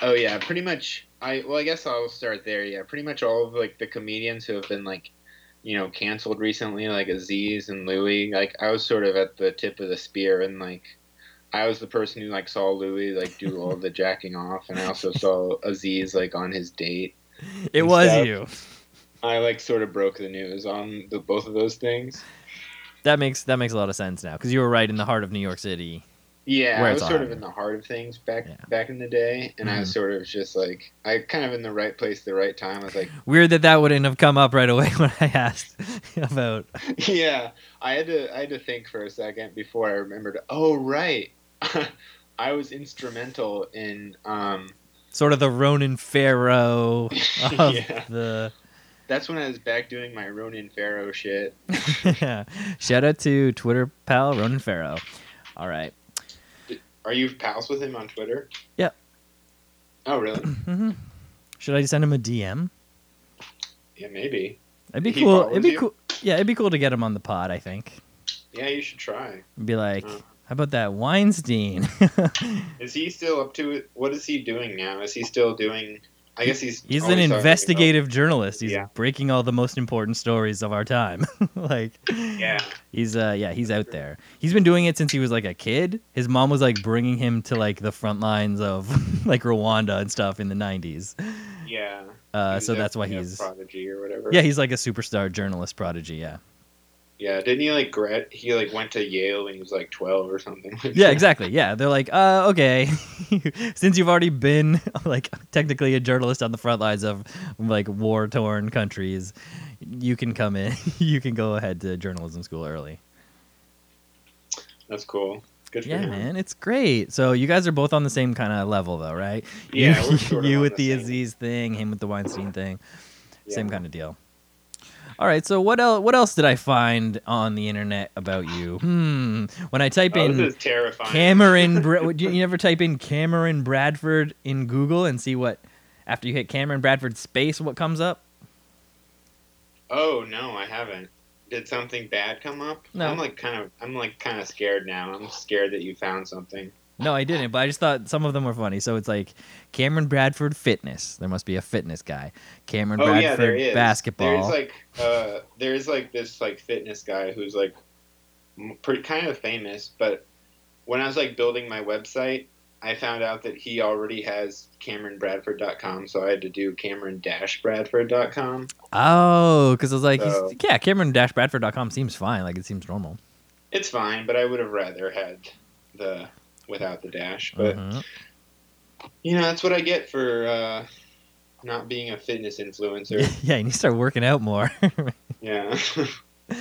Oh yeah, pretty much. I well, I guess I'll start there. Yeah, pretty much all of like the comedians who have been like, you know, canceled recently, like Aziz and Louis. Like I was sort of at the tip of the spear, and like I was the person who like saw Louis like do all the jacking off, and I also saw Aziz like on his date. It was stuff. you. I like sort of broke the news on the both of those things. That makes that makes a lot of sense now because you were right in the heart of New York City. Yeah, I was sort of in the heart of things back Yeah. back in the day, and I was Mhm. sort of just like I kind of in the right place, at the right time. I was like, Weird that that wouldn't have come up right away *laughs* when I asked *laughs* about. *laughs* yeah, I had to I had to think for a second before I remembered. Oh right, *laughs* I was instrumental in um. Sort of the Ronan Farrow *laughs* of Yeah. the. That's when I was back doing my Ronan Farrow shit. *laughs* Shout out to Twitter pal Ronan Farrow. All right. Are you pals with him on Twitter? Yep. Oh really? *clears throat* mm-hmm. Should I send him a DM? Yeah, maybe. It'd be He cool. It'd be you? cool. Yeah, it'd be cool to get him on the pod. I think. Yeah, you should try. Be like, Mm. How about that Weinstein? *laughs* Is he still up to it? What is he doing now? Is he still doing? I guess he's. He's an about- investigative journalist. He's Yeah. breaking all the most important stories of our time. *laughs* like, Yeah. he's uh, yeah, he's out there. He's been doing it since he was like a kid. His mom was like bringing him to like the front lines of *laughs* like Rwanda and stuff in the '90s. Yeah. Uh, so that's why he's prodigy or whatever. yeah, he's like a superstar journalist prodigy. Yeah, Yeah. Didn't he like grad? He like went to Yale when he was like twelve or something. like *laughs* yeah, that. exactly. Yeah, they're like, uh, okay, *laughs* since you've already been *laughs* like technically a journalist on the front lines of like war torn countries, you can come in. you can go ahead to journalism school early. That's cool. Good for Yeah, man, it's great. So you guys are both on the same kind of level, though, right? Yeah, you, we're sort of you with the, Aziz thing, him with the Weinstein thing, same kind of deal. All right, so what else? What else did I find on the internet about you? Hmm. When I type Oh, in. Cameron, Bra- *laughs* you, you ever type in Cameron Bradford in Google and see what after you hit Cameron Bradford space what comes up? Oh no, I haven't. Did something bad come up? No. I'm like kind of. I'm like kind of scared now. I'm scared that you found something. No, I didn't, but I just thought some of them were funny. So it's like Cameron Bradford fitness. There must be a fitness guy. Cameron Oh Bradford yeah, there is. basketball. There's like uh, there's like this like fitness guy who's like pretty kind of famous. But when I was like building my website, I found out that he already has CameronBradford.com, so I had to do Cameron-Bradford.com. Oh, because I was like, he's- So- yeah, Cameron-Bradford.com seems fine. Like it seems normal. It's fine, but I would have rather had the without the dash. But Mhm. you know, that's what I get for uh, not being a fitness influencer. *laughs* yeah, you need to start working out more. *laughs* yeah. well,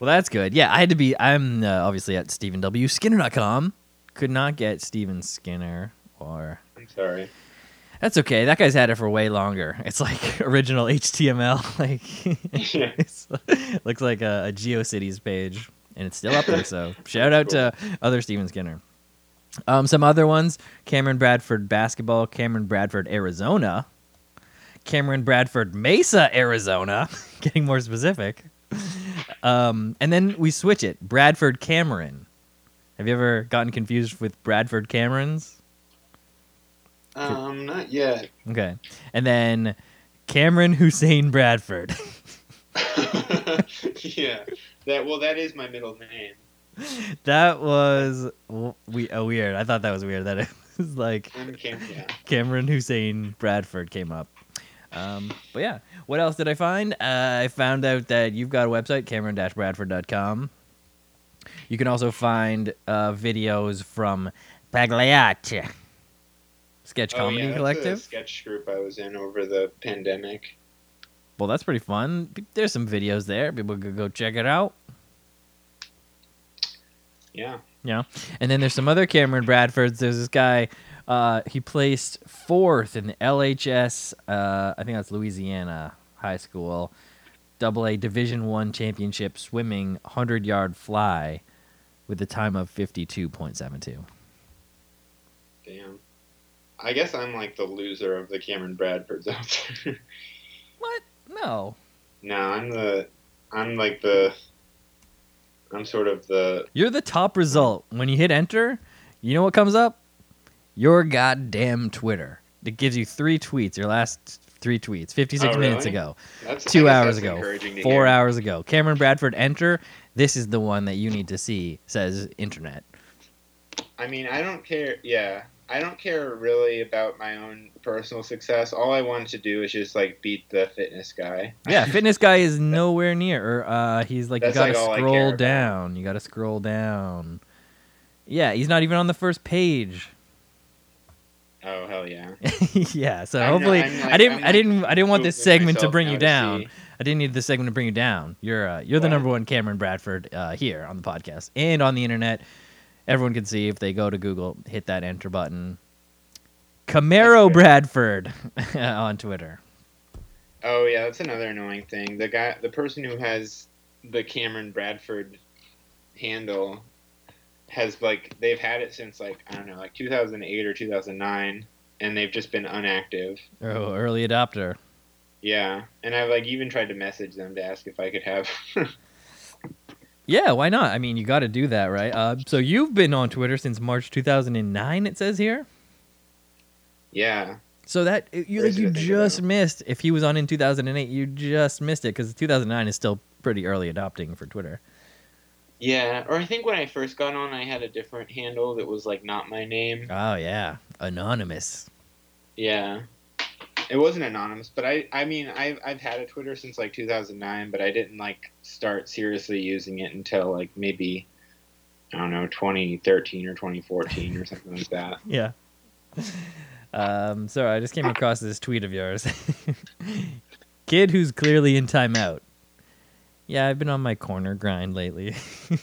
that's good. Yeah, I had to be. I'm uh, obviously at StephenWSkinner.com. Could not get Steven Skinner or. I'm sorry. That's okay. That guy's had it for way longer. It's like *laughs* original HTML. Like, Yeah. looks like a, a GeoCities page, and it's still up there. So shout out to other Steven Skinner. Um, some other ones: Cameron Bradford basketball, Cameron Bradford Arizona, Cameron Bradford Mesa Arizona. *laughs* Getting more specific. Um, and then we switch it: Bradford Cameron. Have you ever gotten confused with Bradford Camerons? Um, not yet. Okay. And then Cameron Hussein Bradford. *laughs* yeah. That well, that is my middle name. *laughs* that was we oh, weird. I thought that was weird that it *laughs* was like I'm Cam. Yeah. Cameron Hussein Bradford came up. Um, but yeah, what else did I find? Uh, I found out that you've got a website, cameron-bradford.com. You can also find uh, videos from Pagliacci Sketch Oh, Comedy yeah, that's Collective. Sketch group I was in over the pandemic. Well, that's pretty fun. There's some videos there. People could go check it out. Yeah. Yeah. And then there's some other Cameron Bradfords. There's this guy. Uh, he placed fourth in the LHS. Uh, I think that's Louisiana High School, Double A Division One championship swimming hundred yard fly, with a time of fifty two point seven two. Damn. I guess I'm like the loser of the Cameron Bradfords out there. *laughs* What? No. no, I'm the. I'm like the. I'm sort of the. You're the top result. When you hit enter, you know what comes up? Your goddamn Twitter. It gives you three tweets, your last Three tweets. 56 Oh, minutes ago. That's Two hours ago. Four hours ago. Cameron Bradford, enter. This is the one that you need to see, says internet. I mean, I don't care. Yeah, I don't care really about my own personal success. All I wanted to do is just like beat the fitness guy. Yeah, *laughs* fitness guy is nowhere near. Or, uh, he's like, That's, you gotta like, all I care scroll about. down. You gotta scroll down. Yeah, he's not even on the first page. Oh hell yeah! *laughs* yeah, so I'm hopefully I'm, like- I didn't I'm, I didn't I didn't want this segment to bring you down. I didn't need this segment to bring you down. You're uh, you're the number one Cameron Bradford uh, here on the podcast and on the internet. Everyone can see if they go to Google, hit that enter button. Camaro Bradford *laughs* on Twitter. Oh yeah, that's another annoying thing. The guy, the person who has the Cameron Bradford handle, has like they've had it since like I don't know, like 2008 or 2009, and they've just been unactive. Oh, early adopter. Yeah, and I've like even tried to message them to ask if I could have. *laughs* Yeah, why not? I mean, you got to do that, right? Uh, so you've been on Twitter since March 2009. It says here. yeah, So that you like you just missed. If he was on in 2008, you just missed it because 2009 is still pretty early adopting for Twitter. yeah. Or I think when I first got on, I had a different handle that was like not my name. Oh yeah, anonymous. Yeah. It wasn't anonymous, but I I mean I've I've had a Twitter since like 2009, but I didn't like start seriously using it until like maybe I don't know 2013 or 2014 or something like that. *laughs* Yeah. Um, so I just came across this tweet of yours. *laughs* Kid who's clearly in timeout. Yeah, I've been on my corner grind lately. *laughs*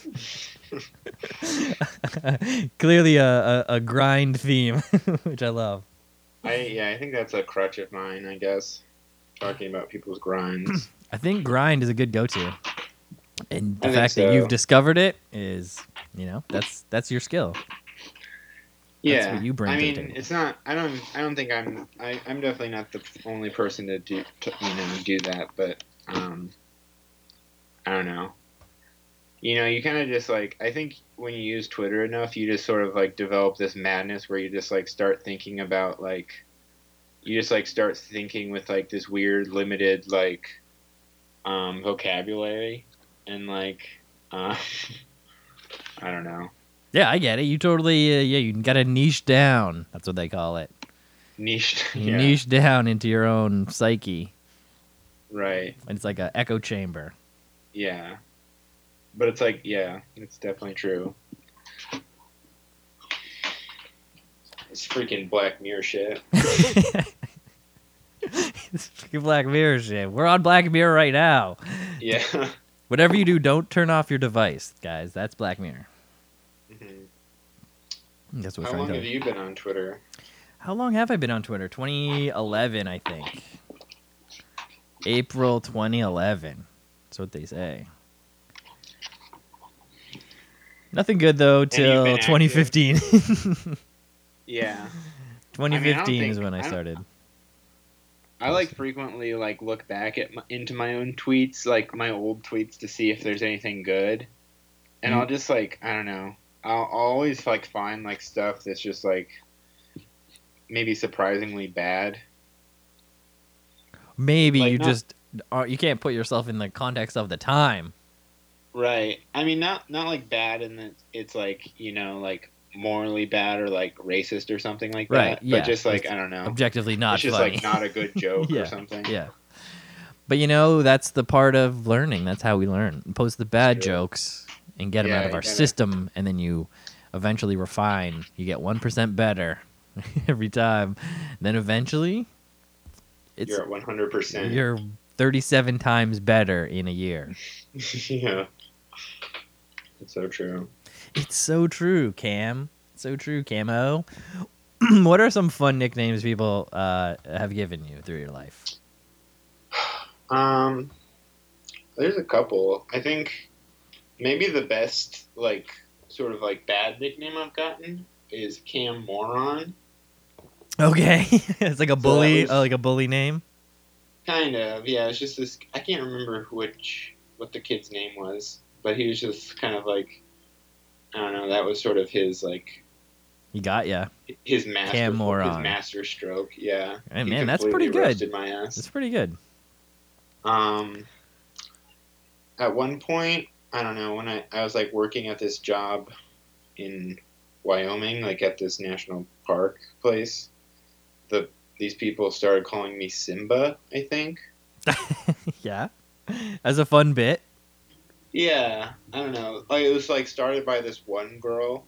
clearly a, a, a grind theme, which I love. I yeah, I think that's a crutch of mine, I guess. Talking about people's grinds. I think grind is a good go-to, and the I fact that you've discovered it is, you know, that's that's your skill. yeah, what you bring I mean, it's not. I don't. I don't think I'm. I, I'm definitely not the only person to do. To, you know, do that. But um, I don't know. You know, you kind of just like. I think when you use Twitter enough, you just sort of like develop this madness where you just like start thinking about like. You just like start thinking with like this weird limited like, um, vocabulary, and like, uh, *laughs* I don't know. Yeah, I get it. You totally, uh, yeah, you got to niche down. That's what they call it. Niche. *laughs* You yeah. niche down into your own psyche. Right. And it's like an echo chamber. Yeah. But it's like, yeah, it's definitely true. It's freaking Black Mirror shit. *laughs* it's freaking Black Mirror shit. We're on Black Mirror right now. Yeah. Whatever you do, don't turn off your device, guys. That's Black Mirror. Mhm. That's what How we're long trying have to you been on Twitter? How long have I been on Twitter? 2011, I think. April 2011. That's what they say. Nothing good though till been active? 2015. *laughs* Yeah. 2015 is think- when I I started. I like frequently like look back at my, into my own tweets, like my old tweets, to see if there's anything good, and Mm. I'll just like I don't know. I'll, I'll always like find like stuff that's just like maybe surprisingly bad. Maybe Like, you not- just are, you can't put yourself in the context of the time. Right. I mean, not not like bad, and that it's like you know like morally bad or like racist or something like Right, that. yeah. But just like It's I don't know. Objectively not it's just funny. like not a good *laughs* joke Yeah, or something. yeah. But you know, that's the part of learning. That's how we learn. Post the bad jokes and get them out of our system, and then you eventually refine. You get one percent better *laughs* every time. Then eventually, it's You're at one hundred percent. you're thirty-seven times better in a year. *laughs* yeah. It's so true. It's so true, Cam. So true, Camo. *clears throat* what are some fun nicknames people uh, have given you through your life? *sighs* Um, there's a couple. I think maybe the best like sort of like bad nickname I've gotten is Cam Moron. Okay, *laughs* it's like a bully, was- uh, like a bully name. Kind of, yeah. It's just this. I can't remember which what the kid's name was, but he was just kind of like, I don't know. That was sort of his like He got ya. His master, Cam his master stroke. Yeah. Hey, man, that's pretty good. My ass. That's pretty good. Um, at one point, I don't know when I I was like working at this job in Wyoming, like at this national park place. The these people started calling me Simba. I think. *laughs* yeah. As a fun bit. Yeah, I don't know. Like it was like started by this one girl,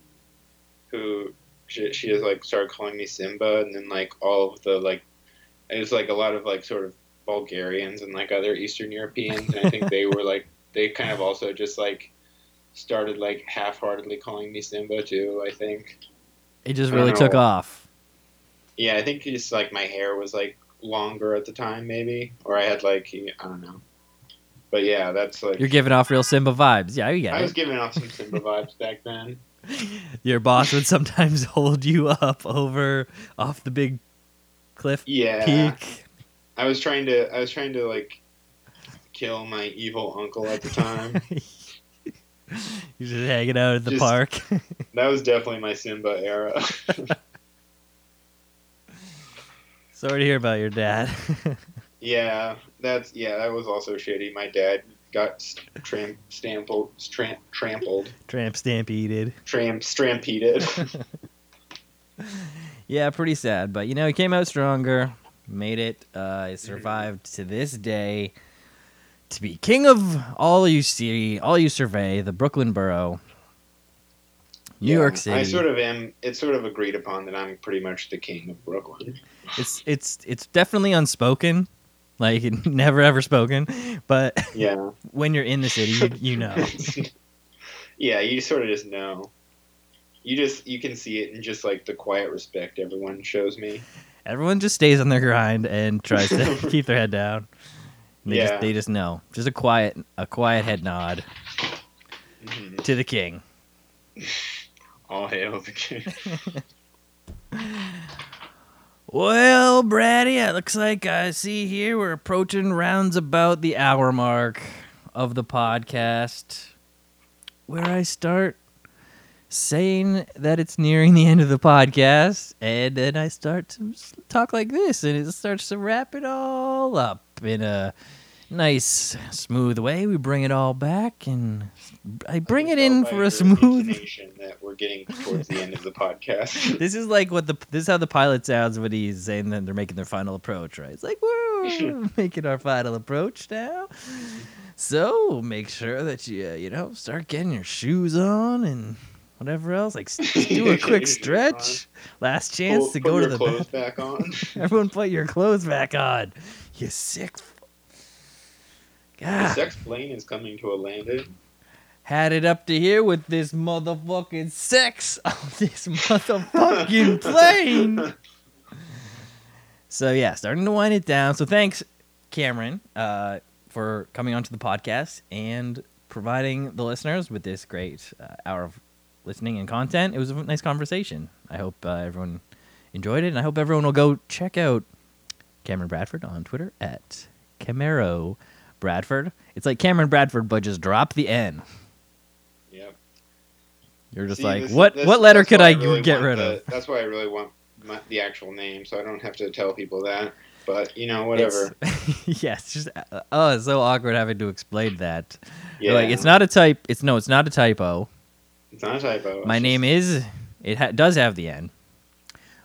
who she she just like started calling me Simba, and then like all of the like, it was like a lot of like sort of Bulgarians and like other Eastern Europeans, and I think they were like *laughs* they kind of also just like started like half-heartedly calling me Simba too. I think. It just really took know. off. Yeah, I think just like my hair was like longer at the time, maybe, or I had like I don't know. But yeah, that's like You're giving off real Simba vibes. Yeah, you I was it. giving off some Simba *laughs* vibes back then. Your boss would sometimes *laughs* hold you up over off the big cliff Yeah, peak. I was trying to I was trying to like kill my evil uncle at the time. *laughs* You're just hanging out at the Just- park. that was definitely my Simba era. Sorry to hear about your dad. yeah, that's yeah, that was also shitty. My dad got s- tram stampled tram, trampled Tramp stampeded. tram stampeded. *laughs* Yeah, pretty sad, but you know he came out stronger, made it. Uh, he survived to this day to be king of all you see, all you survey, the Brooklyn borough, New Yeah, York City. I sort of am. It's sort of agreed upon that I'm pretty much the king of Brooklyn. It's it's it's definitely unspoken, like *laughs* never ever spoken, but Yeah, *laughs* when you're in the city, you, you know. *laughs* yeah, you sort of just know. You just you can see it in just like the quiet respect everyone shows me. Everyone just stays on their grind and tries to keep their head down. They Yeah. just they just know. Just a quiet a quiet head nod Mhm. to the king. All hail the king. Well, Brady, it looks like I see here we're approaching rounds about the hour mark of the podcast, where I start saying that it's nearing the end of the podcast, and then I start to talk like this, and it starts to wrap it all up in a nice, smooth way. We bring it all back, and I bring can it in for a smooth. That we're getting towards the end of the podcast. *laughs* This is like what the this is how the pilot sounds when he's saying that they're making their final approach, right? It's like we're *laughs* making our final approach now. So make sure that you uh, you know start getting your shoes on and whatever else. Like *laughs* do a quick stretch. Last chance Pull- to go to the clothes bathroom. back on. Everyone put your clothes back on. You sick. F- the sex plane is coming to a landing. had it up to here with this motherfucking sex on *laughs* this motherfucking *laughs* plane. So yeah, starting to wind it down. So thanks, Cameron, uh, for coming onto the podcast and providing the listeners with this great uh, hour of listening and content. It was a nice conversation. I hope uh, everyone enjoyed it, and I hope everyone will go check out Cameron Bradford on Twitter at Camaro Bradford. It's like Cameron Bradford, but just drop the N. Yep. You're just See, like, this- what? this- what letter could why I really get rid the- of? That's why I really want my, the actual name, so I don't have to tell people that. But you know, whatever. *laughs* It's, yeah, it's just oh, it's so awkward having to explain that. yeah, Like it's not a type. It's no, it's not a typo. It's not a typo. My name just- is. It ha- does have the N,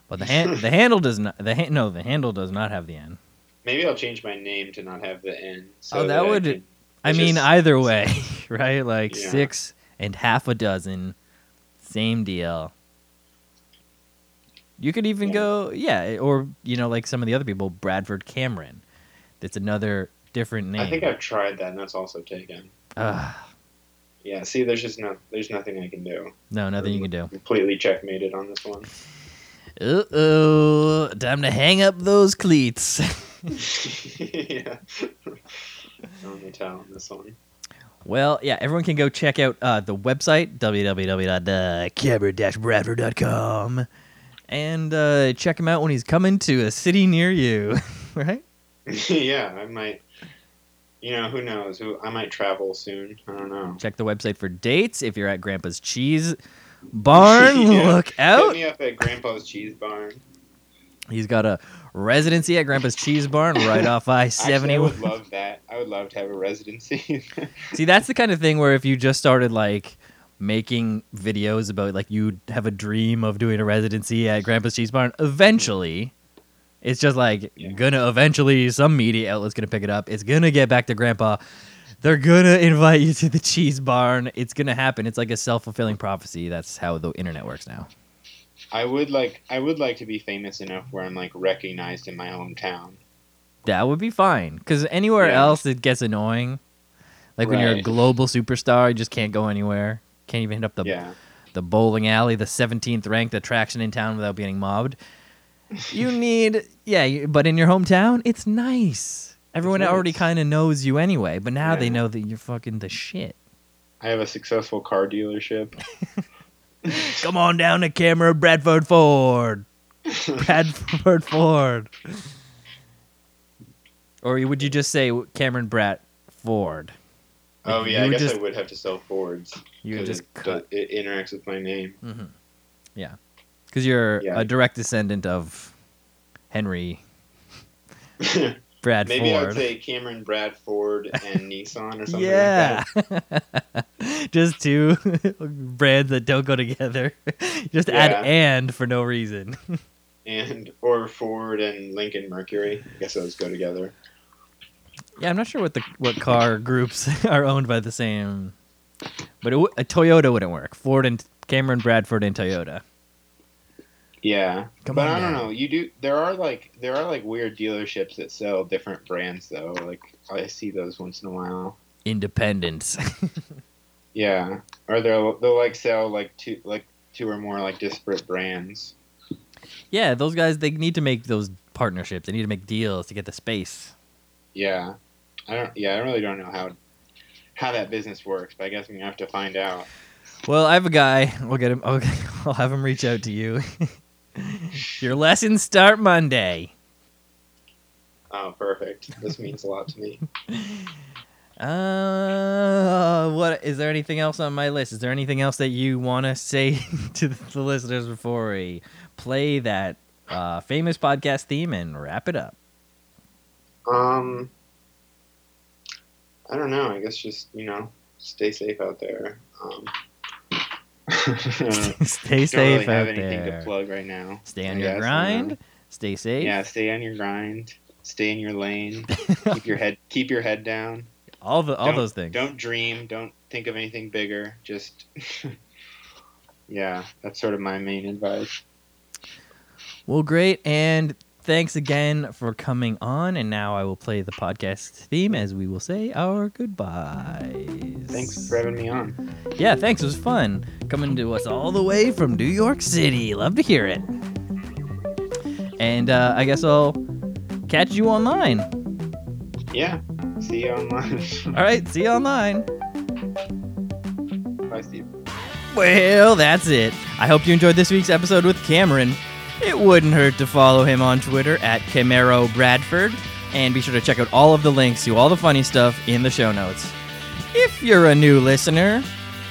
but the *laughs* the handle does not. The ha- no, the handle does not have the N. Maybe I'll change my name to not have the N. So Oh, that I would- can- I mean, just- either way, *laughs* right? Like Yeah. six and half a dozen, same deal. You could even Yeah. go, yeah, or you know, like some of the other people, Bradford Cameron. That's another different name. I think I've tried that, and that's also taken. Ugh, Yeah. See, there's just no, there's nothing I can do. no, nothing you can do. Completely checkmated on this one. Uh oh, time to hang up those cleats. *laughs* *laughs* yeah. On the towel on this one. well, yeah, everyone can go check out uh, the website www.cameron-bradford.com and uh, check him out when he's coming to a city near you, *laughs* right? *laughs* yeah, I might. You know, who knows? Who I might travel soon. I don't know. Check the website for dates if you're at Grandpa's Cheese barn. Yeah. Look Hit out! me up at Grandpa's Cheese Barn. He's got a residency at Grandpa's Cheese Barn *laughs* right off I Actually, I would love that. I would love to have a residency. *laughs* See, that's the kind of thing where if you just started like making videos about like you have a dream of doing a residency at Grandpa's Cheese Barn, eventually it's just like Yeah. gonna eventually some media outlet's gonna pick it up. It's gonna get back to Grandpa. They're gonna invite you to the cheese barn. It's gonna happen. It's like a self fulfilling prophecy. That's how the internet works now. I would like I would like to be famous enough where I'm like recognized in my hometown. That would be fine. Because anywhere Yeah. else it gets annoying. Like when you're a global superstar, you just can't go anywhere. Can't even hit up the yeah. the bowling alley, the 17th ranked attraction in town without being mobbed. You *laughs* need, yeah, but in your hometown, it's nice. Everyone nice. already kind of knows you anyway, but now they know that you're fucking the shit. I have a successful car dealership. *laughs* *laughs* Come on down to camera Bradford Ford. Bradford *laughs* Ford. Or would you just say Cameron Bratt Ford? oh yeah, you I guess just, I would have to sell Fords. You just it, cut. it interacts with my name. hmm Yeah. Because you're Yeah. a direct descendant of Henry *laughs* Brad Maybe I would say Cameron Bradford *laughs* and Nissan or something yeah. like that. *laughs* Just two *laughs* brands that don't go together. Just Yeah. add and for no reason. And or Ford and Lincoln Mercury. I guess those go together. yeah, I'm not sure what the what car groups are owned by the same. But it, w- a Toyota wouldn't work. Ford and Cameron Bradford and Toyota. Yeah. Come but on I don't down. know. You do there are like there are like weird dealerships that sell different brands though. Like I see those once in a while. Independence. *laughs* Yeah. Or they'll they'll like sell like two like two or more like disparate brands. yeah, those guys they need to make those partnerships. They need to make deals to get the space. Yeah. I don't yeah, I really don't know how how that business works, but I guess I'm gonna have to find out. Well, I have a guy. We'll get him. Okay, *laughs* I'll have him reach out to you. *laughs* Your lessons start Monday. Oh, perfect. This means a lot to me. *laughs* Uh, what is there anything else on my list? Is there anything else that you want *laughs* to say to the listeners before we play that uh, famous podcast theme and wrap it up? Um, I don't know. I guess just you know, stay safe out there. Um, *laughs* *laughs* Stay safe really have anything there. to plug right now. Stay on I your grind. Stay safe. yeah, stay on your grind. Stay in your lane. keep your *laughs* head keep your head down. all the all Don't- those things. Don't dream. Don't think of anything bigger. Just yeah, that's sort of my main advice. Well, great, and thanks again for coming on. And now I will play the podcast theme as we will say our goodbyes. Thanks for having me on. Yeah, thanks. It was fun coming to us all the way from New York City. Love to hear it. And uh, I guess I'll catch you online. Yeah. See you online. *laughs* All right, see you online. Bye, Steve. Well, that's it. I hope you enjoyed this week's episode with Cameron. It wouldn't hurt to follow him on Twitter at Camaro Bradford, and be sure to check out all of the links to all the funny stuff in the show notes. If you're a new listener,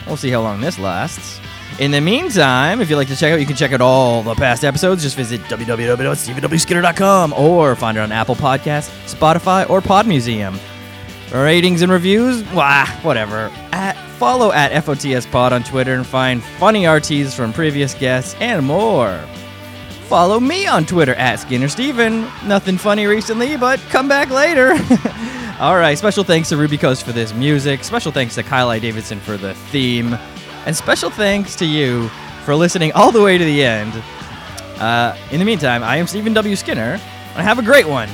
we'll see how long this lasts. In the meantime, if you'd like to check out, you can check out all the past episodes. Just visit www.stevenwskinner.com or find it on Apple Podcasts, Spotify, or Pod Museum. Ratings and reviews? Wah, whatever. At, follow at FOTS Pod on Twitter and find funny RTs from previous guests and more. Follow me on Twitter at Skinner Steven. Nothing funny recently, but come back later. *laughs* All right, special thanks to Ruby Coast for this music. Special thanks to Kyle I. Davidson for the theme. And special thanks to you for listening all the way to the end. Uh, in the meantime, I am Stephen W. Skinner, and have a great one.